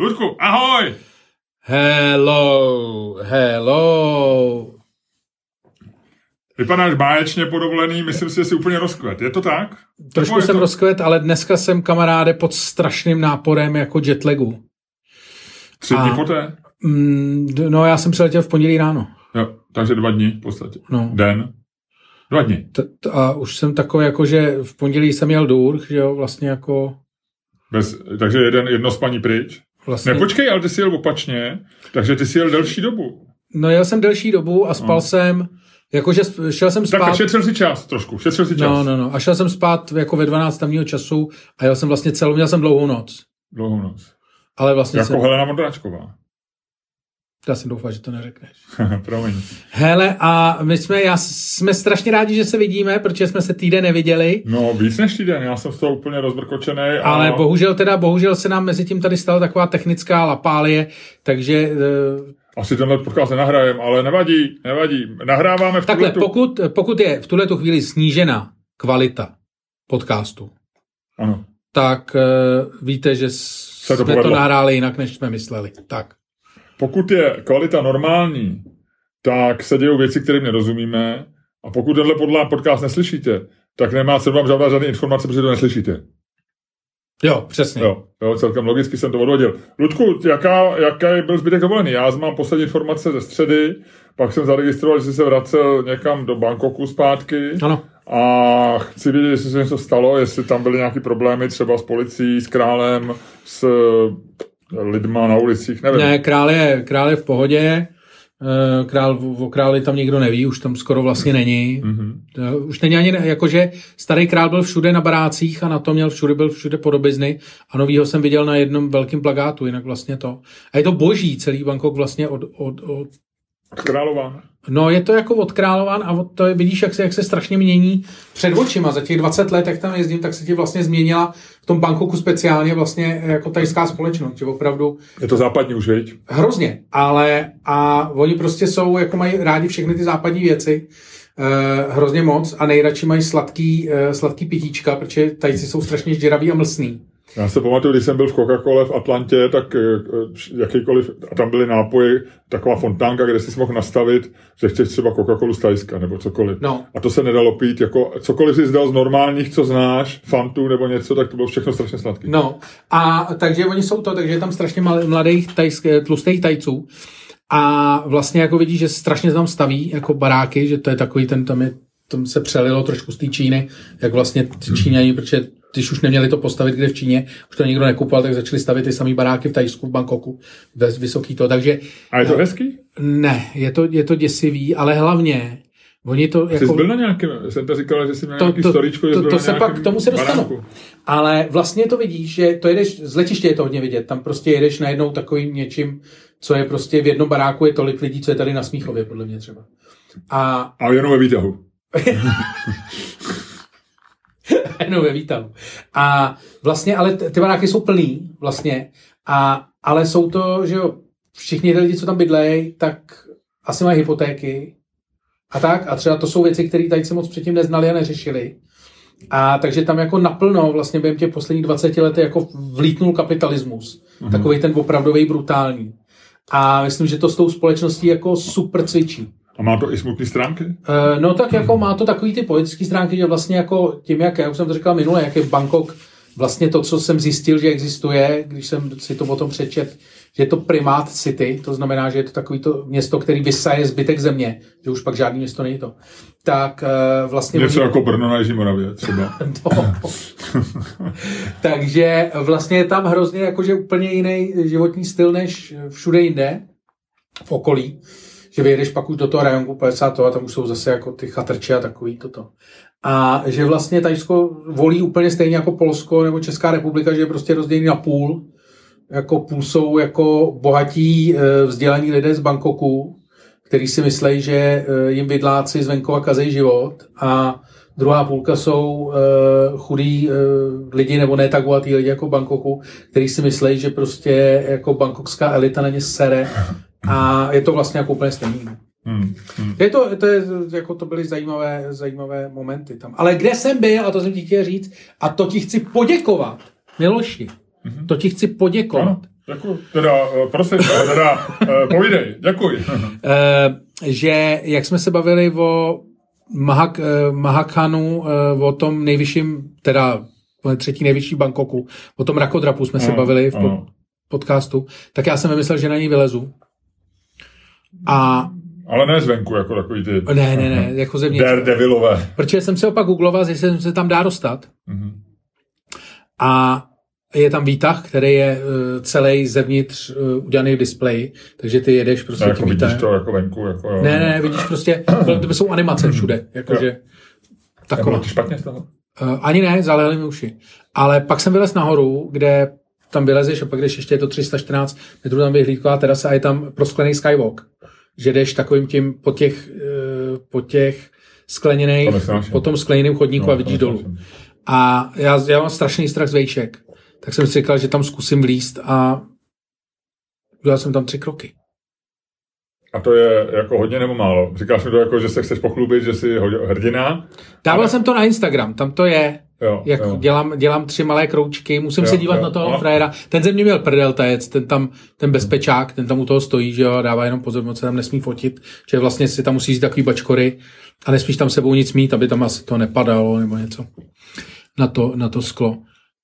Ludku, ahoj! Hello, hello. Vypadáš báječně po dovolený, myslím si, že jsi úplně rozkvet. Je to tak? Trošku jsem to... rozkvet, ale dneska jsem kamaráde pod strašným náporem jako jetlagu. Tři dny A- poté? Mm, no já jsem přiletěl v pondělí ráno. Jo, takže dva dny v podstatě. No. Den. Dva dny. T- t- a už jsem takový jako, že v pondělí jsem jel Urch, že jo, vlastně jako... Bez, takže jeden, jedno spaní pryč. Vlastně, Ne, počkej, ale ty jsi jel opačně, takže ty jsi jel delší dobu. No jel jsem delší dobu a spal No. jsem, jakože šel jsem Tak spát... šetřil si čas trošku, šetřil si čas. No, no, no. A šel jsem spát jako ve 12 tamního času a jel jsem vlastně celou, měl jsem dlouhou noc. Dlouhou noc. Ale vlastně Jako jsem, Helena Mondráčková. Já jsem doufal, že to neřekneš. Promiň. Hele, a my jsme, já, jsme strašně rádi, že se vidíme, protože jsme se týden neviděli, No, víc než týden, já jsem z toho úplně rozbrkočený. A... ale bohužel teda, bohužel se nám mezi tím tady stala taková technická lapálie, takže eh, Asi tenhle podcast nenahrajem, ale nevadí, nevadí. Nahráváme v takhle, tuhletu- pokud, pokud je v tuhle chvíli snížena kvalita podcastu, Ano. tak uh, víte, že s- to jsme to povedlo. nahráli jinak, než jsme mysleli. Tak. Pokud je kvalita normální, tak se dějou věci, kterým nerozumíme. A pokud tenhle podle podcast neslyšíte, tak nemá cenu vám žádná žádné informace, protože to neslyšíte. Jo, přesně. Jo, jo, celkem logicky jsem to odvodil. Ludku, jaká, jaká byl zbytek dovolený? Já mám poslední informace ze středy, pak jsem zaregistroval, že jsi se vracel někam do Bangkoku zpátky Ano. a chci vědět, jestli se něco stalo, jestli tam byly nějaké problémy třeba s policií, s králem, s lidma na ulicích, nevím. Ne, král je, král je v pohodě, Eh, král, o králi tam nikdo neví, už tam skoro vlastně není. Mhm. Eh, Už není ani, jakože starý král byl všude na barácích a na to měl všude, byl všude podobizny a novýho jsem viděl na jednom velkém plagátu, jinak vlastně to. A je to boží celý Bangkok vlastně od, od, od Králová. No je to jako odkrálován a od to je, vidíš, jak se, jak se strašně mění před očima. Za těch 20 let, jak tam jezdím, tak se ti vlastně změnila v tom Bangkoku speciálně vlastně jako tajská společnost, že opravdu Je to západní už, viď? hrozně, ale a oni prostě jsou, jako mají rádi všechny ty západní věci, eh, hrozně moc a nejradši mají sladký, eh, sladký pitíčka, protože tajci jsou strašně žděraví a mlsný. Já se pamatuju, když jsem byl v Coca-Cole v Atlantě, tak eh, eh, jakýkoliv, a tam byly nápoje, taková fontánka, kde si mohl nastavit, že chceš třeba Coca-Colu z Tajska nebo cokoliv. No. A to se nedalo pít, jako cokoliv si zdal z normálních, co znáš, fantů nebo něco, tak to bylo všechno strašně sladký. No, a takže oni jsou to, takže je tam strašně mladých tajsk, tlustých tajců. A vlastně jako vidíš, že strašně tam staví jako baráky, že to je takový ten, tam, je, tam se přelilo trošku z té Číny, jak vlastně ty Číňani, protože když už neměli to postavit kde v Číně, už to nikdo nekupoval, tak začali stavět ty samé baráky v Tajsku, v Bangkoku, ve vysoký to, takže A je to hezký? ne, je to, je to děsivý, ale hlavně oni to Jsi jako... byl na nějakém, jsem to říkal, že jsi měl To- nějaký to- storičko, že to- jsi to se pak- k tomu se dostanu. baránku. Ale vlastně to vidíš, že to jedeš, z letiště je to hodně vidět, tam prostě jedeš najednou takovým něčím, co je prostě v jednom baráku je tolik lidí, co je tady na Smíchově, podle mě třeba. A A jenom ve výtahu. jenom ve výtahu. A vlastně, ale ty baráky jsou plný, vlastně, a, ale jsou to, že jo, všichni ty lidi, co tam bydlejí, tak asi mají hypotéky a tak. A třeba to jsou věci, které tady se moc předtím neznali a neřešili. A takže tam jako naplno vlastně během těch posledních 20 let jako vlítnul kapitalismus. Mm-hmm. Takový ten opravdový brutální. A myslím, že to s tou společností jako super cvičí. A má to i smutné stránky? Eh, No tak jako má to takový ty politické stránky, že vlastně jako tím, jak, jak už jsem to říkal minule, jak je Bangkok vlastně to, co jsem zjistil, že existuje, když jsem si to o tom přečet, že je to primát city, to znamená, že je to takový to město, který vysaje zbytek země, že už pak žádný město není to. Tak eh, vlastně... Něco oni- jako Brno na Jižní Moravě třeba. No. Takže vlastně je tam hrozně jakože úplně jiný životní styl než všude jinde v okolí. Že vyjedeš pak už do toho rajonku 50 a tam už jsou zase jako ty chatrče a takový toto. A že vlastně Tajsko volí úplně stejně jako Polsko nebo Česká republika, že je prostě rozdělený na půl. Jako půl jsou jako bohatí eh, vzdělaní lidé z Bangkoku, který si myslí, že eh, jim bydláci z venkova kazej život a druhá půlka jsou uh, chudí lidi, nebo ne tak bohatý lidi jako Bangkoku, který si myslí, že prostě jako bangkokská elita na ně sere a je to vlastně jako úplně stejný. no. Hmm, hmm. Je to, to, je, jako to byly zajímavé, zajímavé momenty tam. Ale kde jsem byl, a to jsem ti chtěl říct, a to ti chci poděkovat, Miloši, to ti chci poděkovat, Ano. Děkuji. Teda, uh, prosím, teda, uh, povídej, děkuji. že, jak jsme se bavili o Mahak, Mahakanu, o tom nejvyšším, teda třetí nejvyšší Bangkoku, o tom rakodrapu jsme se bavili v pod, podcastu, tak já jsem vymyslel, že na ní vylezu. A ale ne zvenku, jako takový ty... Ne, ne, ne, jako zevnitř. Daredevilové. Protože jsem se opak googloval, jestli se tam dá dostat. Mm-hmm. A je tam výtah, který je uh, celý zevnitř uh, udělaný v displeji, takže ty jedeš prostě jako vidíš to jako venku, jako... Jo. Ne, ne, vidíš prostě, to jsou animace všude, jakože... Taková. to špatně z toho? Uh, ani ne, zalehly mi uši. Ale pak jsem vylez nahoru, kde tam vylezeš a pak když ještě je to 314 metrů, tam vyhlídková terasa a je tam prosklený skywalk že jdeš takovým tím po těch, eh, po těch skleněných, po tom skleněném chodníku no, a vidíš dolů. A já, já mám strašný strach z vejšek. Tak jsem si říkal, že tam zkusím vlíst a udělal jsem tam tři kroky. A to je jako hodně nebo málo? Říkáš mi to jako, že se chceš pochlubit, že jsi hrdina? Dával ale... jsem to na Instagram, tam to je. Jo, jak jo. Dělám, dělám tři malé kroučky, musím jo, se dívat jo, na toho no. frajera. Ten ze mě měl prdel tajec, ten tam, ten bezpečák, ten tam u toho stojí, že jo, dává jenom pozor, moc se tam nesmí fotit, že vlastně si tam musí jít takový bačkory a nesmíš tam sebou nic mít, aby tam asi to nepadalo nebo něco na to, na to sklo.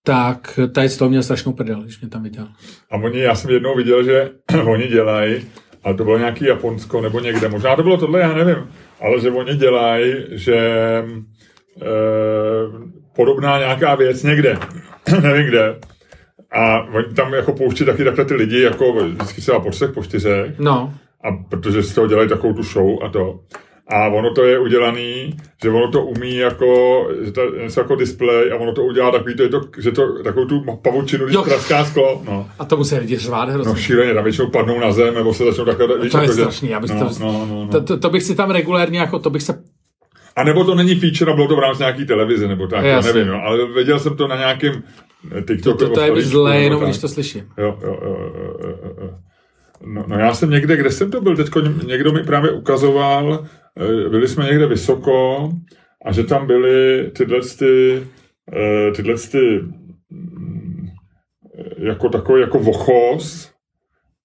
Tak tajec toho měl strašnou prdel, když mě tam viděl. A oni, já jsem jednou viděl, že oni dělají, ale to bylo nějaký Japonsko nebo někde, možná to bylo tohle, já nevím, ale že oni dělají, že e, podobná nějaká věc někde, nevím kde. A oni tam jako pouští taky takhle ty lidi, jako vždycky třeba po třech, po čtyřech. No. A protože z toho dělají takovou tu show a to. A ono to je udělaný, že ono to umí jako, že to je jako display a ono to udělá takový, to je to, že to takovou tu pavučinu, když praská sklo. No. A to musí lidi řvát hrozně. No šíleně, tam většinou padnou na zem, nebo se začnou takhle... Víš, to je jako, strašný, no, to, no, no, no. To, to, to, bych si tam regulérně, jako to bych se a nebo to není feature a bylo to v rámci nějaký televize, nebo tak, já nevím, no, ale viděl jsem to na nějakém TikToku. To, to, to je zlé, jenom když to slyším. Jo, jo, jo, jo, jo, jo. No, no já jsem někde, kde jsem to byl, teď někdo mi právě ukazoval, eh, byli jsme někde vysoko a že tam byly tyhle ty, eh, tyhle ty mm, jako takový jako vochos,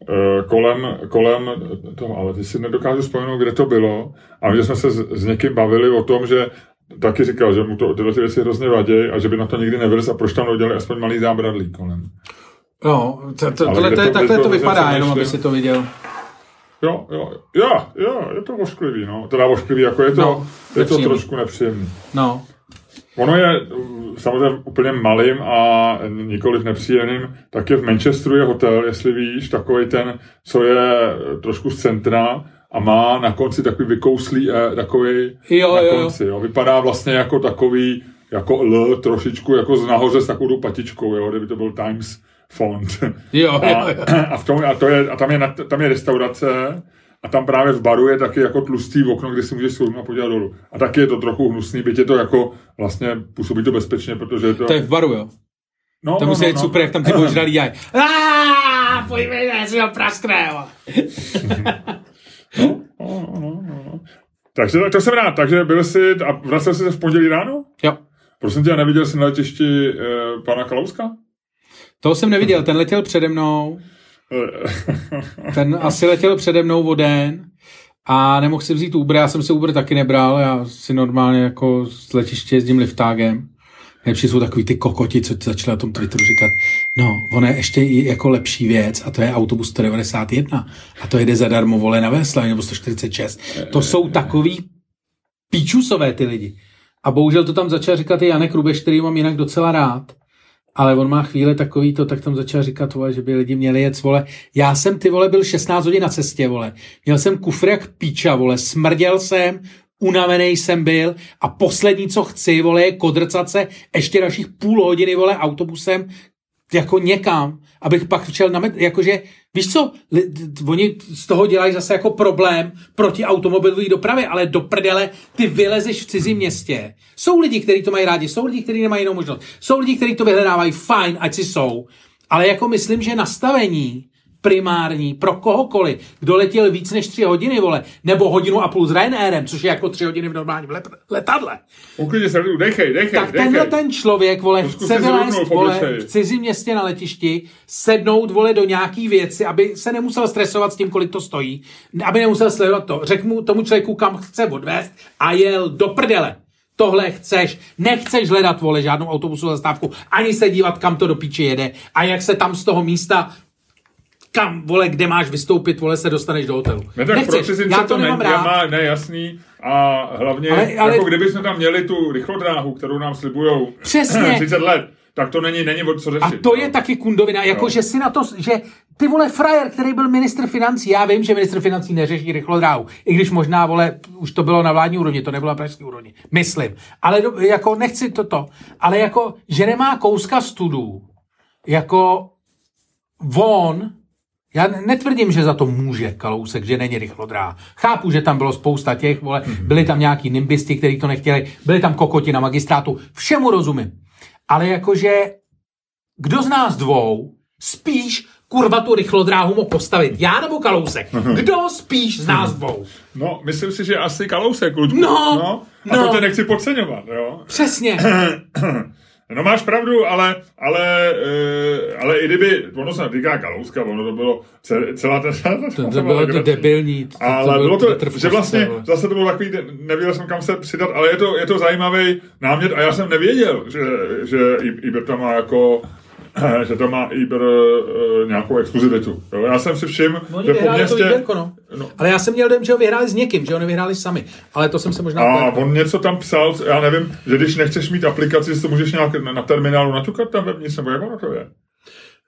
Eh, kolem, kolem toho, ale ty si nedokážu vzpomenout, kde to bylo. A my jsme se s, s někým bavili o tom, že taky říkal, že mu to, tyhle ty věci hrozně vadí a že by na to nikdy nevylez a proč tam udělali aspoň malý zábradlí kolem. No, to, to, tohle, to, takhle to vypadá, jenom aby si to viděl. Jo, jo, jo, jo, je to ošklivý, no. Teda ošklivý, jako je to, no, je to trošku nepříjemný. No. Ono je samozřejmě úplně malým a nikoliv nepříjemným, tak je v Manchesteru je hotel, jestli víš, takový ten, co je trošku z centra a má na konci takový vykouslý eh, takový jo, na jo. konci. Jo. Vypadá vlastně jako takový, jako L trošičku, jako z nahoře s takovou patičkou, jo, kdyby to byl Times font. Jo, a, jo, jo. A, v tom, a, to je, a tam, je, tam je restaurace a tam právě v baru je taky jako tlustý okno, kde si můžeš a podívat dolů. A taky je to trochu hnusný, byť je to jako vlastně působí to bezpečně, protože je to... To je v baru, jo? No, to no, musí no, být no. super, jak tam ty božralí jaj. Pojďme, já si ho praskne, no, no, no, no. Takže to jsem rád. Takže byl jsi a vracel jsi se v pondělí ráno? Jo. Prosím tě, neviděl jsi na letišti eh, pana Kalouska? To jsem neviděl, ten letěl přede mnou. Ten asi letěl přede mnou o den a nemohl si vzít Uber, já jsem si Uber taky nebral, já si normálně jako z letiště jezdím liftágem. Nejlepší jsou takový ty kokoti, co začali na tom Twitteru říkat, no, ono je ještě jako lepší věc a to je autobus 191 a to jede zadarmo vole na Vesla nebo 146. To jsou takový píčusové ty lidi. A bohužel to tam začal říkat i Janek Rubeš, který mám jinak docela rád ale on má chvíli takový to, tak tam začal říkat, vole, že by lidi měli jet, vole. Já jsem, ty vole, byl 16 hodin na cestě, vole. Měl jsem kufr jak píča, vole. Smrděl jsem, unavený jsem byl a poslední, co chci, vole, je kodrcat se ještě dalších půl hodiny, vole, autobusem jako někam, abych pak včel na met, jakože, víš co, oni z toho dělají zase jako problém proti automobilové dopravě, ale do prdele ty vylezeš v cizím městě. Jsou lidi, kteří to mají rádi, jsou lidi, kteří nemají jinou možnost, jsou lidi, kteří to vyhledávají, fajn, ať si jsou, ale jako myslím, že nastavení primární pro kohokoliv, kdo letěl víc než tři hodiny, vole, nebo hodinu a půl s Ryanairem, což je jako tři hodiny v normálním let, letadle. Uklidně se, dechej, dechej, Tak dechej. tenhle ten člověk, vole, Zkus chce vylézt, vole, v cizím městě na letišti, sednout, vole, do nějaký věci, aby se nemusel stresovat s tím, kolik to stojí, aby nemusel sledovat to. Řekl mu tomu člověku, kam chce odvést a jel do prdele. Tohle chceš, nechceš hledat, vole, žádnou autobusovou zastávku, ani se dívat, kam to do píči jede a jak se tam z toho místa kam, vole, kde máš vystoupit, vole, se dostaneš do hotelu. Ne, tak pro Nechceš, cizince já to, to nemám ne, rád. má, ne, jasný. A hlavně, Ale- ale, jako kdyby jsme tam měli tu rychlodráhu, kterou nám slibujou Přesně. 30 let, tak to není, není o co řešit. A to no. je taky kundovina, jako Jo. že si na to, že ty vole frajer, který byl ministr financí, já vím, že ministr financí neřeší rychlodráhu, i když možná, vole, už to bylo na vládní úrovni, to nebylo na pražské úrovni, myslím. Ale do, jako nechci toto, ale jako, že nemá kouska studů, jako von, já ne- netvrdím, že za to může Kalousek, že není rychlodráha. Chápu, že tam bylo spousta těch, vole, byli tam nějaký nimbisti, kteří to nechtěli, byli tam kokoti na magistrátu, všemu rozumím. Ale jakože kdo z nás dvou spíš kurva tu rychlodráhu mohl postavit? Já nebo Kalousek? Kdo spíš z nás dvou? No, myslím si, že asi Kalousek. No, no. A no. to nechci podceňovat, jo. Přesně. No máš pravdu, ale, ale, uh, ale i kdyby, ono se týká Kalouska, ono to bylo celá, celá ta... To, to bylo to debilní. To, Ale to bylo to, Petr že vlastně, zase to bylo takový, nevěděl jsem kam se přidat, ale je to, je to zajímavý námět a já jsem nevěděl, že, že I- Iber tam má jako že to má Iber uh, nějakou exkluzivitu. Jo? Já jsem si všiml, Oni že po to městě... výběrko, no. No. Ale já jsem měl dojem, že ho vyhráli s někým, že ho nevyhráli sami. Ale to jsem se možná... A on něco tam psal, já nevím, že když nechceš mít aplikaci, že to můžeš nějak na, na terminálu naťukat tam vevnitř, nebo jak ono to je.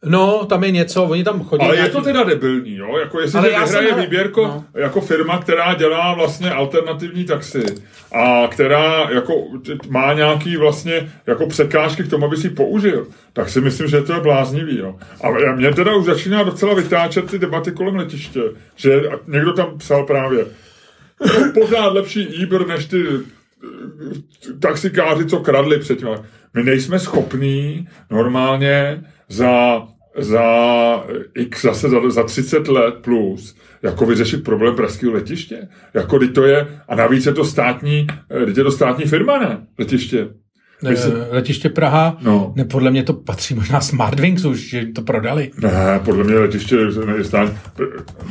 No, tam je něco, oni tam chodí. Ale je to teda debilní, jo? Jako jestli Ale vyhraje jsem- výběrko no. jako firma, která dělá vlastně alternativní taxi a která jako má nějaký vlastně jako překážky k tomu, aby si použil, tak si myslím, že to je bláznivý, jo. A mě teda už začíná docela vytáčet ty debaty kolem letiště, že někdo tam psal právě pořád lepší Uber než ty eh, taxikáři, co kradli předtím. My nejsme schopní normálně za, za x, zase za, za 30 let plus jako vyřešit problém pražského letiště. Jako to je, a navíc je to státní, eh, je to státní firma, ne? Letiště. Ne, letiště Praha, No. ne, podle mě to patří možná Smartwings už, že to prodali. Ne, podle mě letiště je stát,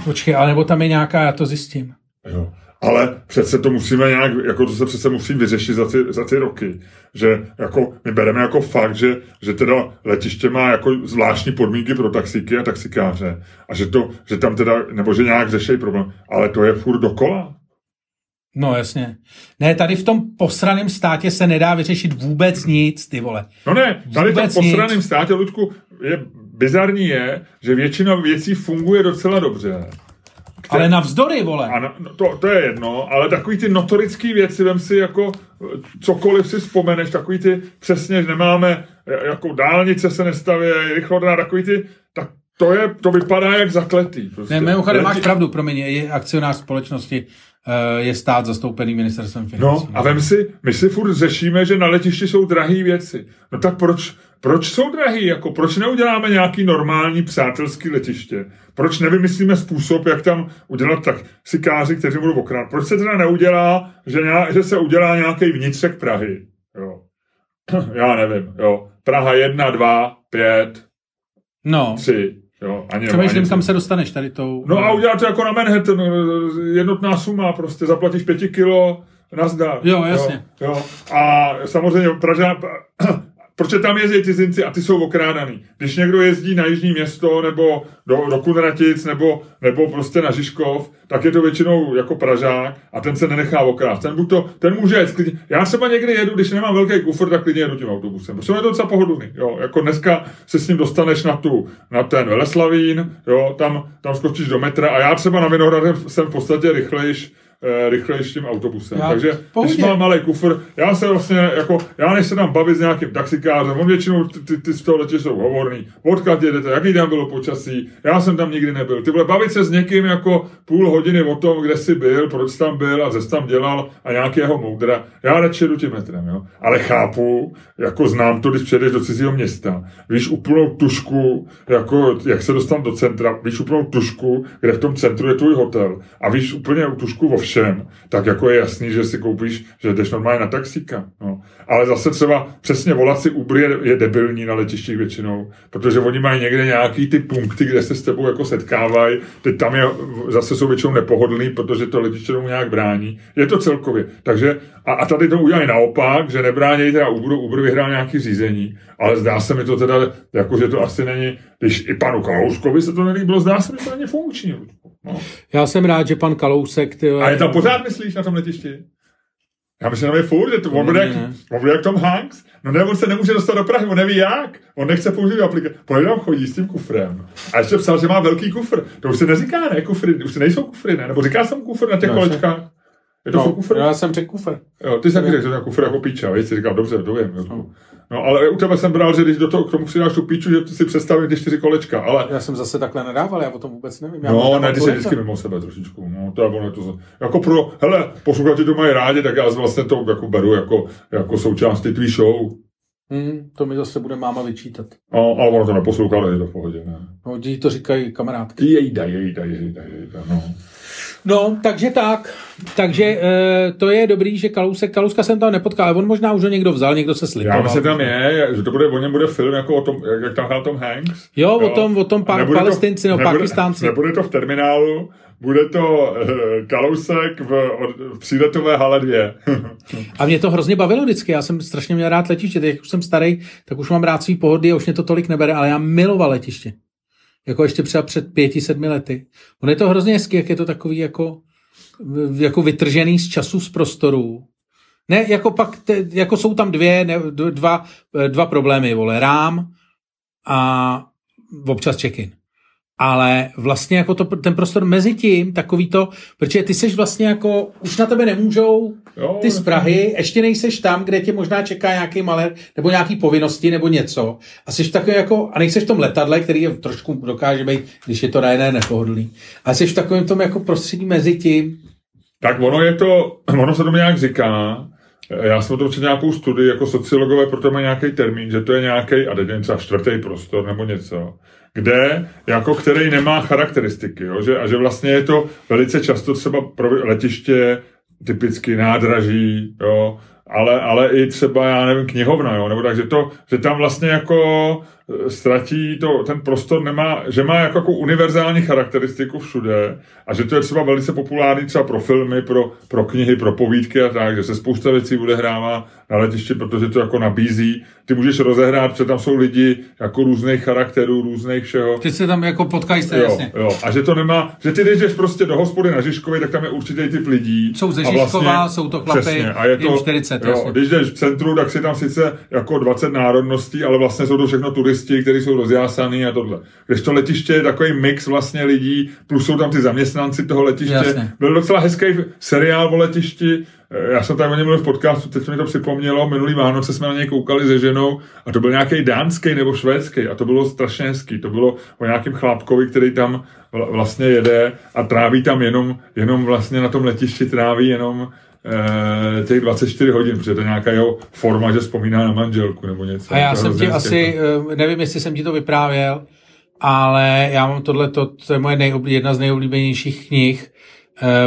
Počkej, ale nebo tam je nějaká, já to zjistím. Jo. Ale přece to musíme nějak, jako to se přece musí vyřešit za ty, za ty roky. Že jako, my bereme jako fakt, že, že teda letiště má jako zvláštní podmínky pro taxíky a taxikáře. A že, to, že tam teda, nebo že nějak řeší problém. Ale to je furt dokola. No jasně. Ne, tady v tom posraném státě se nedá vyřešit vůbec nic, ty vole. No ne, tady v tom Vůbec posraném státě, Ludku, je bizarní je, že většina věcí funguje docela dobře. Ale navzdory, vole. Ano, no, to, to je jedno, ale takový ty notorické věci, vem si jako eh, cokoliv si vzpomeneš, takový ty přesně, že nemáme, eh, jako dálnice se nestaví, rychlodráh, takový ty, tak to, je, to vypadá jak zakletý. Prostě. Ne, mimochodem máš pravdu, promiň, je akcionář společnosti, eh, je stát zastoupený ministerstvem financí. No a vem si, my si furt řešíme, že na letišti jsou drahé věci. No tak proč, proč jsou drahý? Jako, proč neuděláme nějaký normální přátelský letiště? Proč nevymyslíme způsob, jak tam udělat tak sikáři, kteří budou okrát? Proč se teda neudělá, že, nějak, že se udělá nějaký vnitřek Prahy? Jo. Já nevím, jo. Praha 1, 2, 5, No, 3, jo. Ani, přemýšlím, ani kam se dostaneš tady tou... No a udělat to jako na Manhattan, jednotná suma, prostě zaplatíš pěti kilo, nazdar. Jo, jasně. Jo, jo. A samozřejmě Praža, protože tam jezdí cizinci a ty jsou okrádaný. Když někdo jezdí na jižní město nebo do, do Kunratic nebo, nebo prostě na Žižkov, tak je to většinou jako Pražák a ten se nenechá okrást. Ten, buď to, ten může jet klidně. Já třeba někdy jedu, když nemám velký kufr, tak klidně jedu tím autobusem. Protože je to docela pohodlný. Jo. Jako dneska se s ním dostaneš na, tu, na ten Veleslavín, jo, tam, tam skočíš do metra a já třeba na Vinohradem jsem v podstatě rychlejš e, rychlejším autobusem. Já- Takže pohodě. když mám malý kufr, já se vlastně jako, já než se tam bavit s nějakým taxikářem, on většinou ty, ty, ty z toho letiště jsou hovorný, odkud jedete, jaký tam bylo počasí, já jsem tam nikdy nebyl. Ty vole, bavit se s někým jako půl hodiny o tom, kde jsi byl, proč jsi tam byl a co tam dělal a nějakého moudra, já radši jdu tím metrem, jo. Ale chápu, jako znám to, když přijedeš do cizího města, víš úplnou tušku, jako jak se dostat do centra, víš úplnou tušku, kde v tom centru je tvůj hotel a víš úplně tušku o všem, tak jako je jasný, že si koupíš, že jdeš normálně na taxíka. No. Ale zase třeba přesně volat si Uber je, je debilní na letištích většinou, protože oni mají někde nějaký ty punkty, kde se s tebou jako setkávají, teď tam je, zase jsou většinou nepohodlný, protože to letiště tomu nějak brání. Je to celkově. Takže a, a tady to udělají naopak, že nebrání teda Uberu, Uber vyhrál nějaký řízení, ale zdá se mi to teda, jako že to asi není, když i panu Kalouskovi se to nelíbilo, zdá se mi to není funkční. No. Já jsem rád, že pan Kalousek... Ty, A je tam pořád, myslíš, na tom letišti? Já myslím, že je furt, že to on bude, jak, on bude jak Tom Hanks. No ne, on se nemůže dostat do Prahy, on neví jak. On nechce použít aplikaci. On tam chodí s tím kufrem. A ještě psal, že má velký kufr. To už se neříká, ne, kufry, už se nejsou kufry, ne? Nebo říká jsem kufr na těch No, kolečkách. To no, kufr? já jsem řekl kufr. Jo, ty jsi taky řekl, že to je kufr jako píča, víš, jsi říkal, dobře, to vím. No. no. ale u tebe jsem bral, že když do toho, k tomu si dáš tu píču, že si představím ty čtyři kolečka, ale Já jsem zase takhle nedával, já o tom vůbec nevím. Já No, ne, ty jsi vždycky mimo sebe trošičku. No, to je ono, to, jako pro, hele, posluchači to mají rádi, tak já vlastně to jako beru jako, jako součást ty tvý show. Hmm, to mi zase bude máma vyčítat. No, ale ono to neposlouchá, ale je to v pohodě, ne. No, jí to říkají kamarádky. Jejda, jejda, jejda, jejda, no. No, takže tak. Takže e, to je dobrý, že Kalousek, Kalouska jsem tam nepotkal, ale on možná už ho někdo vzal, někdo se slipoval. Já myslím, že tam je, že to bude, o něm bude film jako o tom, jak, tam hrál Tom Hanks. Jo, o tom- o tom pa- A nebude to- Palestinci, no, nebude- Pakistánci. Nebude to v terminálu, bude to uh, Kalousek v, od, v příletové hale 2. A mě to hrozně bavilo vždycky, já jsem strašně měl rád letiště, teď jak už jsem starý, tak už mám rád svý pohody a už mě to tolik nebere, ale já miloval letiště. Jako ještě třeba před pěti, sedmi lety. On je to hrozně hezký, jak je to takový jako, jako vytržený z času, z prostoru. Ne, jako pak, te, jako jsou tam dvě, ne, dva, dva problémy, vole, rám a občas check-in. Ale vlastně jako to, ten prostor mezi tím, takový to, protože ty seš vlastně jako, už na tebe nemůžou Jo, ty z Prahy, ještě nejseš tam, kde tě možná čeká nějaký malér, nebo nějaký povinnosti, nebo něco. A jsi takový jako, a nejseš v tom letadle, který je trošku dokáže být, když je to na jedné nepohodlný. A jsi v takovém tom jako prostředí mezi tím. Tak ono je to, ono se tomu nějak říká, já jsem o tom četl nějakou studii, jako sociologové proto mají nějaký termín, že to je nějaký, a teď třeba čtvrtý prostor nebo něco, kde, jako který nemá charakteristiky, jo? Že, a že vlastně je to velice často třeba pro letiště, typicky nádraží, jo? Ale, ale i třeba, já nevím, knihovna, jo? nebo takže to, že tam vlastně jako eh, ztratí to, ten prostor nemá, že má jako, jako univerzální charakteristiku všude a že to je třeba velice populární třeba pro filmy, pro, pro knihy, pro povídky a tak, že se spousta věcí odehrává na letišti, protože to jako nabízí. Ty můžeš rozehrát, protože tam jsou lidi jako různých charakterů, různých všeho. Ty se tam jako potkají se, Jo, jasně. jo, a že to nemá, že ty když jdeš prostě do hospody na Žižkově, tak tam je určitý typ lidí. Jsou ze A vlastně- Žižkova, jsou to chlapy, přesně, a je to, jim 40, jo, jasně. když jdeš v centru, tak si tam sice jako 20 národností, ale vlastně jsou to všechno turisti, kteří jsou rozjásaný a tohle. Když to letiště je takový mix vlastně lidí, plus jsou tam ty zaměstnanci toho letiště. Jasně. Byl docela hezký seriál o letišti, já jsem tam o něm mluvil v podcastu, teď mi to připomnělo, minulý Vánoce jsme na něj koukali se ženou a to byl nějaký dánský nebo švédský a to bylo strašně hezký. To bylo o nějakém chlápkovi, který tam vla- vlastně jede a tráví tam jenom, jenom vlastně na tom letišti tráví jenom eh, těch 24 hodin, protože to je nějaká jeho forma, že vzpomíná na manželku nebo něco. A já je jsem ti asi, eh, nevím, jestli jsem ti to vyprávěl, ale já mám tohle, to, je moje nejoblí, jedna z nejoblíbenějších knih eh,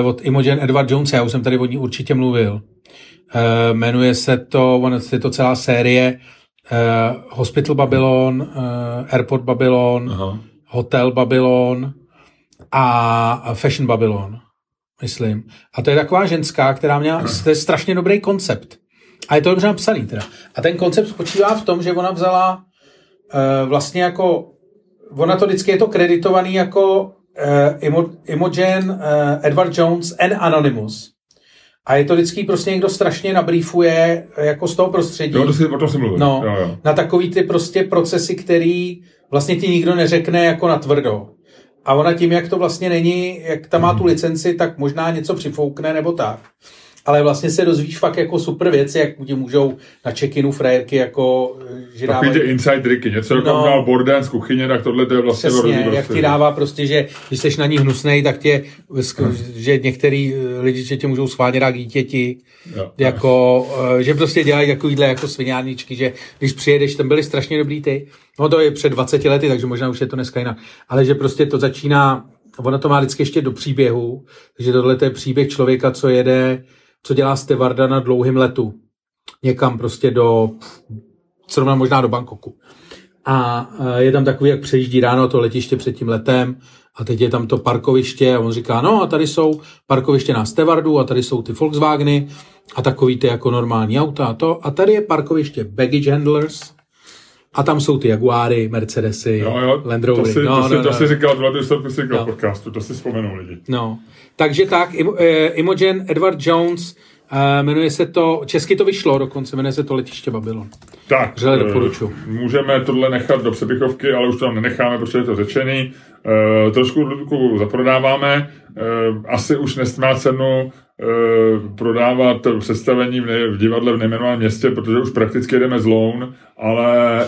od Imogen Edward Jones, já už jsem tady o ní určitě mluvil. Eh, jmenuje se to, ono, je to celá série eh, Hospital Babylon, eh, Airport Babylon, Aha. Hotel Babylon a Fashion Babylon, myslím. A to je taková ženská, která měla, to je strašně dobrý koncept. A je to dobře napsaný teda. A ten koncept spočívá v tom, že ona vzala vlastně jako, ona to vždycky je to kreditovaný jako Imo, Imogen uh, Edward Jones and Anonymous. A je to vždycky prostě někdo strašně nabrýfuje eh, jako z toho prostředí Jo, to si, o tom jsem mluvil. No, Jo, jo. na takový ty prostě procesy, který vlastně ti nikdo neřekne jako na tvrdo. A ona tím, jak to vlastně není, jak tam má tu licenci, tak možná něco přifoukne nebo tak. Ale vlastně se dozvíš fakt jako super věci, jak ti můžou na check-inu frajerky jako, že Takový ty inside tricky, něco jako No. dal Borden z kuchyně, tak tohle to je vlastně Přesně, jak prostě. ti dává prostě, že když jsi na ní hnusnej, tak tě, že některý eh, lidi, že tě můžou schválně dát k dítěti, Jo. jako, eh, že prostě dělají takovýhle jako sviňárničky, že když přijedeš, tam byli strašně dobrý ty, no to je před 20 lety, takže možná už je to dneska jinak, ale že prostě to začíná, ono to má vždycky ještě do příběhu, takže tohle to je příběh člověka, co jede, co dělá stevarda na dlouhém letu, někam prostě do, zrovna možná do Bangkoku. A eh, je tam takový, jak přejíždí ráno to letiště před tím letem a teď je tam to parkoviště a on říká, no a tady jsou parkoviště na Stevardu a tady jsou ty Volkswageny a takový ty jako normální auta a to. A tady je parkoviště baggage handlers a tam jsou ty Jaguary, Mercedesy, Jo, jo, Land to Rovery. si, no, to, si, no, to no. si říkal, to jsem si říkal No. podcastu, to si vzpomenou lidi. No, takže tak, eh, Imogen Edward Jones, eh, jmenuje se to, česky to vyšlo dokonce, jmenuje se to Letiště Babylon. Tak, Vřele eh, doporučuji. můžeme tohle nechat do přepichovky, ale už to tam nenecháme, protože je to řečený. Trošku Ludku zaprodáváme. Asi už nemá cenu prodávat představení v, divadle v nejmenovaném městě, protože už prakticky jedeme z Loun, ale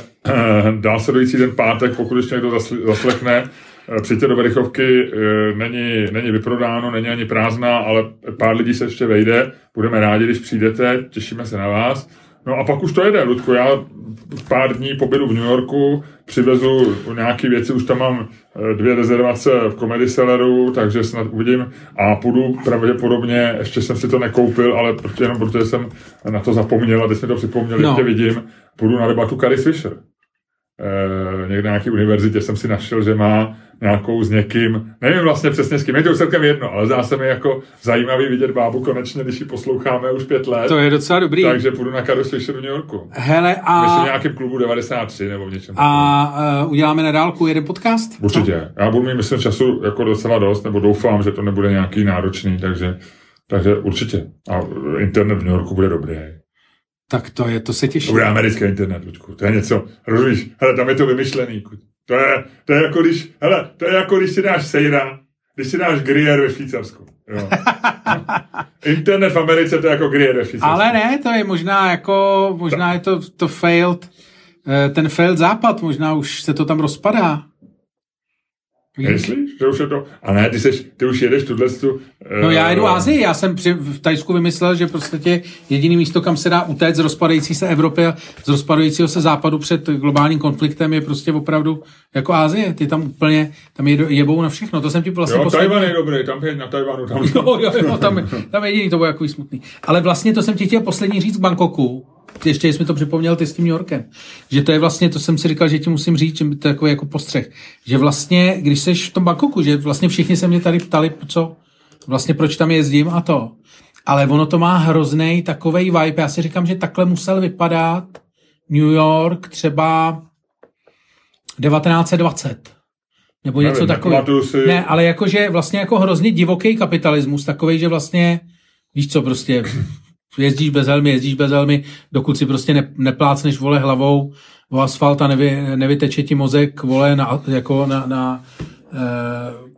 e, se dojít ten pátek, pokud ještě někdo zasl- zaslechne. E, Přijďte do Verichovky, e, není, není vyprodáno, není ani prázdná, ale pár lidí se ještě vejde. Budeme rádi, když přijdete, těšíme se na vás. No a pak už to jede, Ludku. Já pár dní pobytu v New Yorku, přivezu nějaké věci, už tam mám eh, dvě rezervace v Comedy Celleru, takže snad uvidím a půjdu pravděpodobně, ještě jsem si to nekoupil, ale protože, jenom protože jsem na to zapomněl a teď mi to připomněl, No. no. tě vidím, půjdu na debatu Carrie Fisher. Eh, někde na nějaké univerzitě jsem si našel, že má nějakou s někým, nevím vlastně přesně s kým, je to už celkem jedno, ale zdá se mi jako zajímavý vidět bábu konečně, když ji posloucháme už pět let. To je docela dobrý. Takže půjdu na Carrie Fisher v New Yorku. Hele, A... Myslím v nějakém klubu 93 nebo v něčem. a uh, uděláme na dálku jeden podcast? Určitě. Já budu mít, myslím, času jako docela dost, nebo doufám, že to nebude nějaký náročný, takže, takže určitě. A internet v New Yorku bude dobrý. Tak to je, to se To těším. bude americký internet, Luďku. To je něco, rozumíš? Hele, tam je to vymyšlený. kuď. To je, to je jako když, hele, to je jako když si dáš sejra, když si dáš Gruyère ve Švýcarsku. Jo. internet v Americe to je jako Gruyère ve Švýcarsku. Ale ne, to je možná jako, možná je to, to failed, eh, ten failed západ, možná už se to tam rozpadá. Myslíš, že už je to... A ne, ty, seš, ty už jedeš tuhle tu... No já jedu eh, Asii, já jsem při, v Tajsku vymyslel, že prostě jediný místo, kam se dá utéct z rozpadající se Evropy a z rozpadajícího se západu před globálním konfliktem je prostě opravdu jako Asie. Ty tam úplně, tam jedo- jebou na všechno. To jsem ti vlastně Jo, poslední- Tajvan je dobrý, tam je na Tajvanu. Tam... Jo, jo, jo, tam, tam jediný to bylo jako smutný. Ale vlastně to jsem ti chtěl poslední říct k Bangkoku. Ještě jsi mi to připomněl ty s tím New Yorkem. Že to je vlastně, to jsem si říkal, že ti musím říct, že to je takový jako postřeh. Že vlastně, když jsi v tom Bangkoku, že vlastně všichni se mě tady ptali, co, vlastně proč tam jezdím a to. Ale ono to má hrozný takovej vibe. Já si říkám, že takhle musel vypadat New York třeba 1920. Nebo něco takového. si- Ne, ale jakože vlastně jako hrozně divoký kapitalismus, takový, že vlastně, víš co, prostě jezdíš bez helmy, jezdíš bez helmy, dokud si prostě ne, neplácneš vole hlavou o asfalt a nevy, nevyteče ti mozek vole na, jako na, na eh,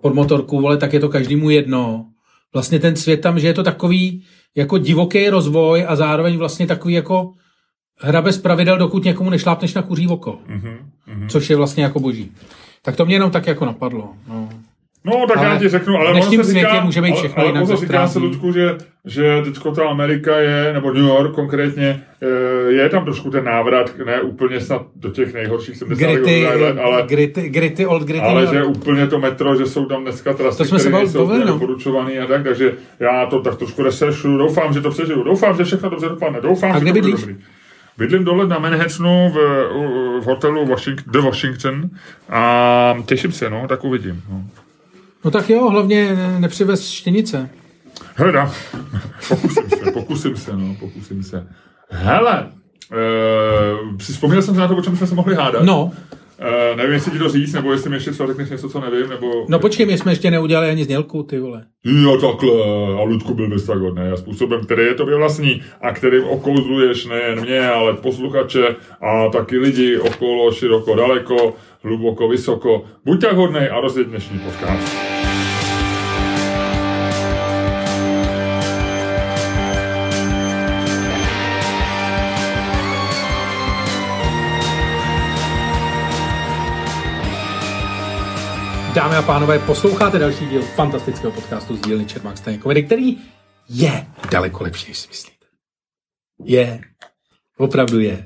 pod motorku, vole, tak je to každému jedno. Vlastně ten svět tam, že je to takový jako divoký rozvoj a zároveň vlastně takový jako hra bez pravidel, dokud někomu nešlápneš na kuří oko. Mhm, mhm. Což je vlastně jako boží. Tak to mě jenom tak jako napadlo. No. No, tak Ale já ti řeknu, ale ono se říká, může být ale, všechno ale jinak pozor, za říká se. Ludku, že, že teďko ta Amerika je, nebo New York konkrétně, eh, je tam trošku ten návrat, ne úplně snad do těch nejhorších 70. Gritty, let, ale, gritty, gritty, old gritty. ale že úplně to metro, že jsou tam dneska trasy, To jsme se které nejsou bavili, úplně no. a tak, takže já to tak trošku resešu, doufám, že to přežiju, doufám, že všechno dobře dopadne, doufám, A že to bude dobrý. Bydlím dole na Manhattanu v, v hotelu Washington, The Washington a těším se, no, tak uvidím. No. No tak jo, hlavně ne- nepřivez štěnice. Hledám. Pokusím se, pokusím se, no, pokusím se. Hele, uh, vzpomněl jsem se na to, o čem jsme se mohli hádat. No, Uh, nevím, jestli ti to říct, nebo jestli mi ještě co řekneš něco, co nevím, nebo... no počkej, my jsme ještě neudělali ani znělku, ty vole. Jo, takhle. A Ludku byl bez tak ne, způsobem, který je tobě vlastní a kterým okouzluješ nejen mě, ale posluchače a taky lidi okolo, široko, daleko. hluboko, vysoko. Buď tak hodnej a rozjeď dnešní podcast. Dámy a pánové, posloucháte další díl fantastického podcastu z dílny Čermák Staněkovedy, který je daleko lepší, než si myslíte. Je. Opravdu je.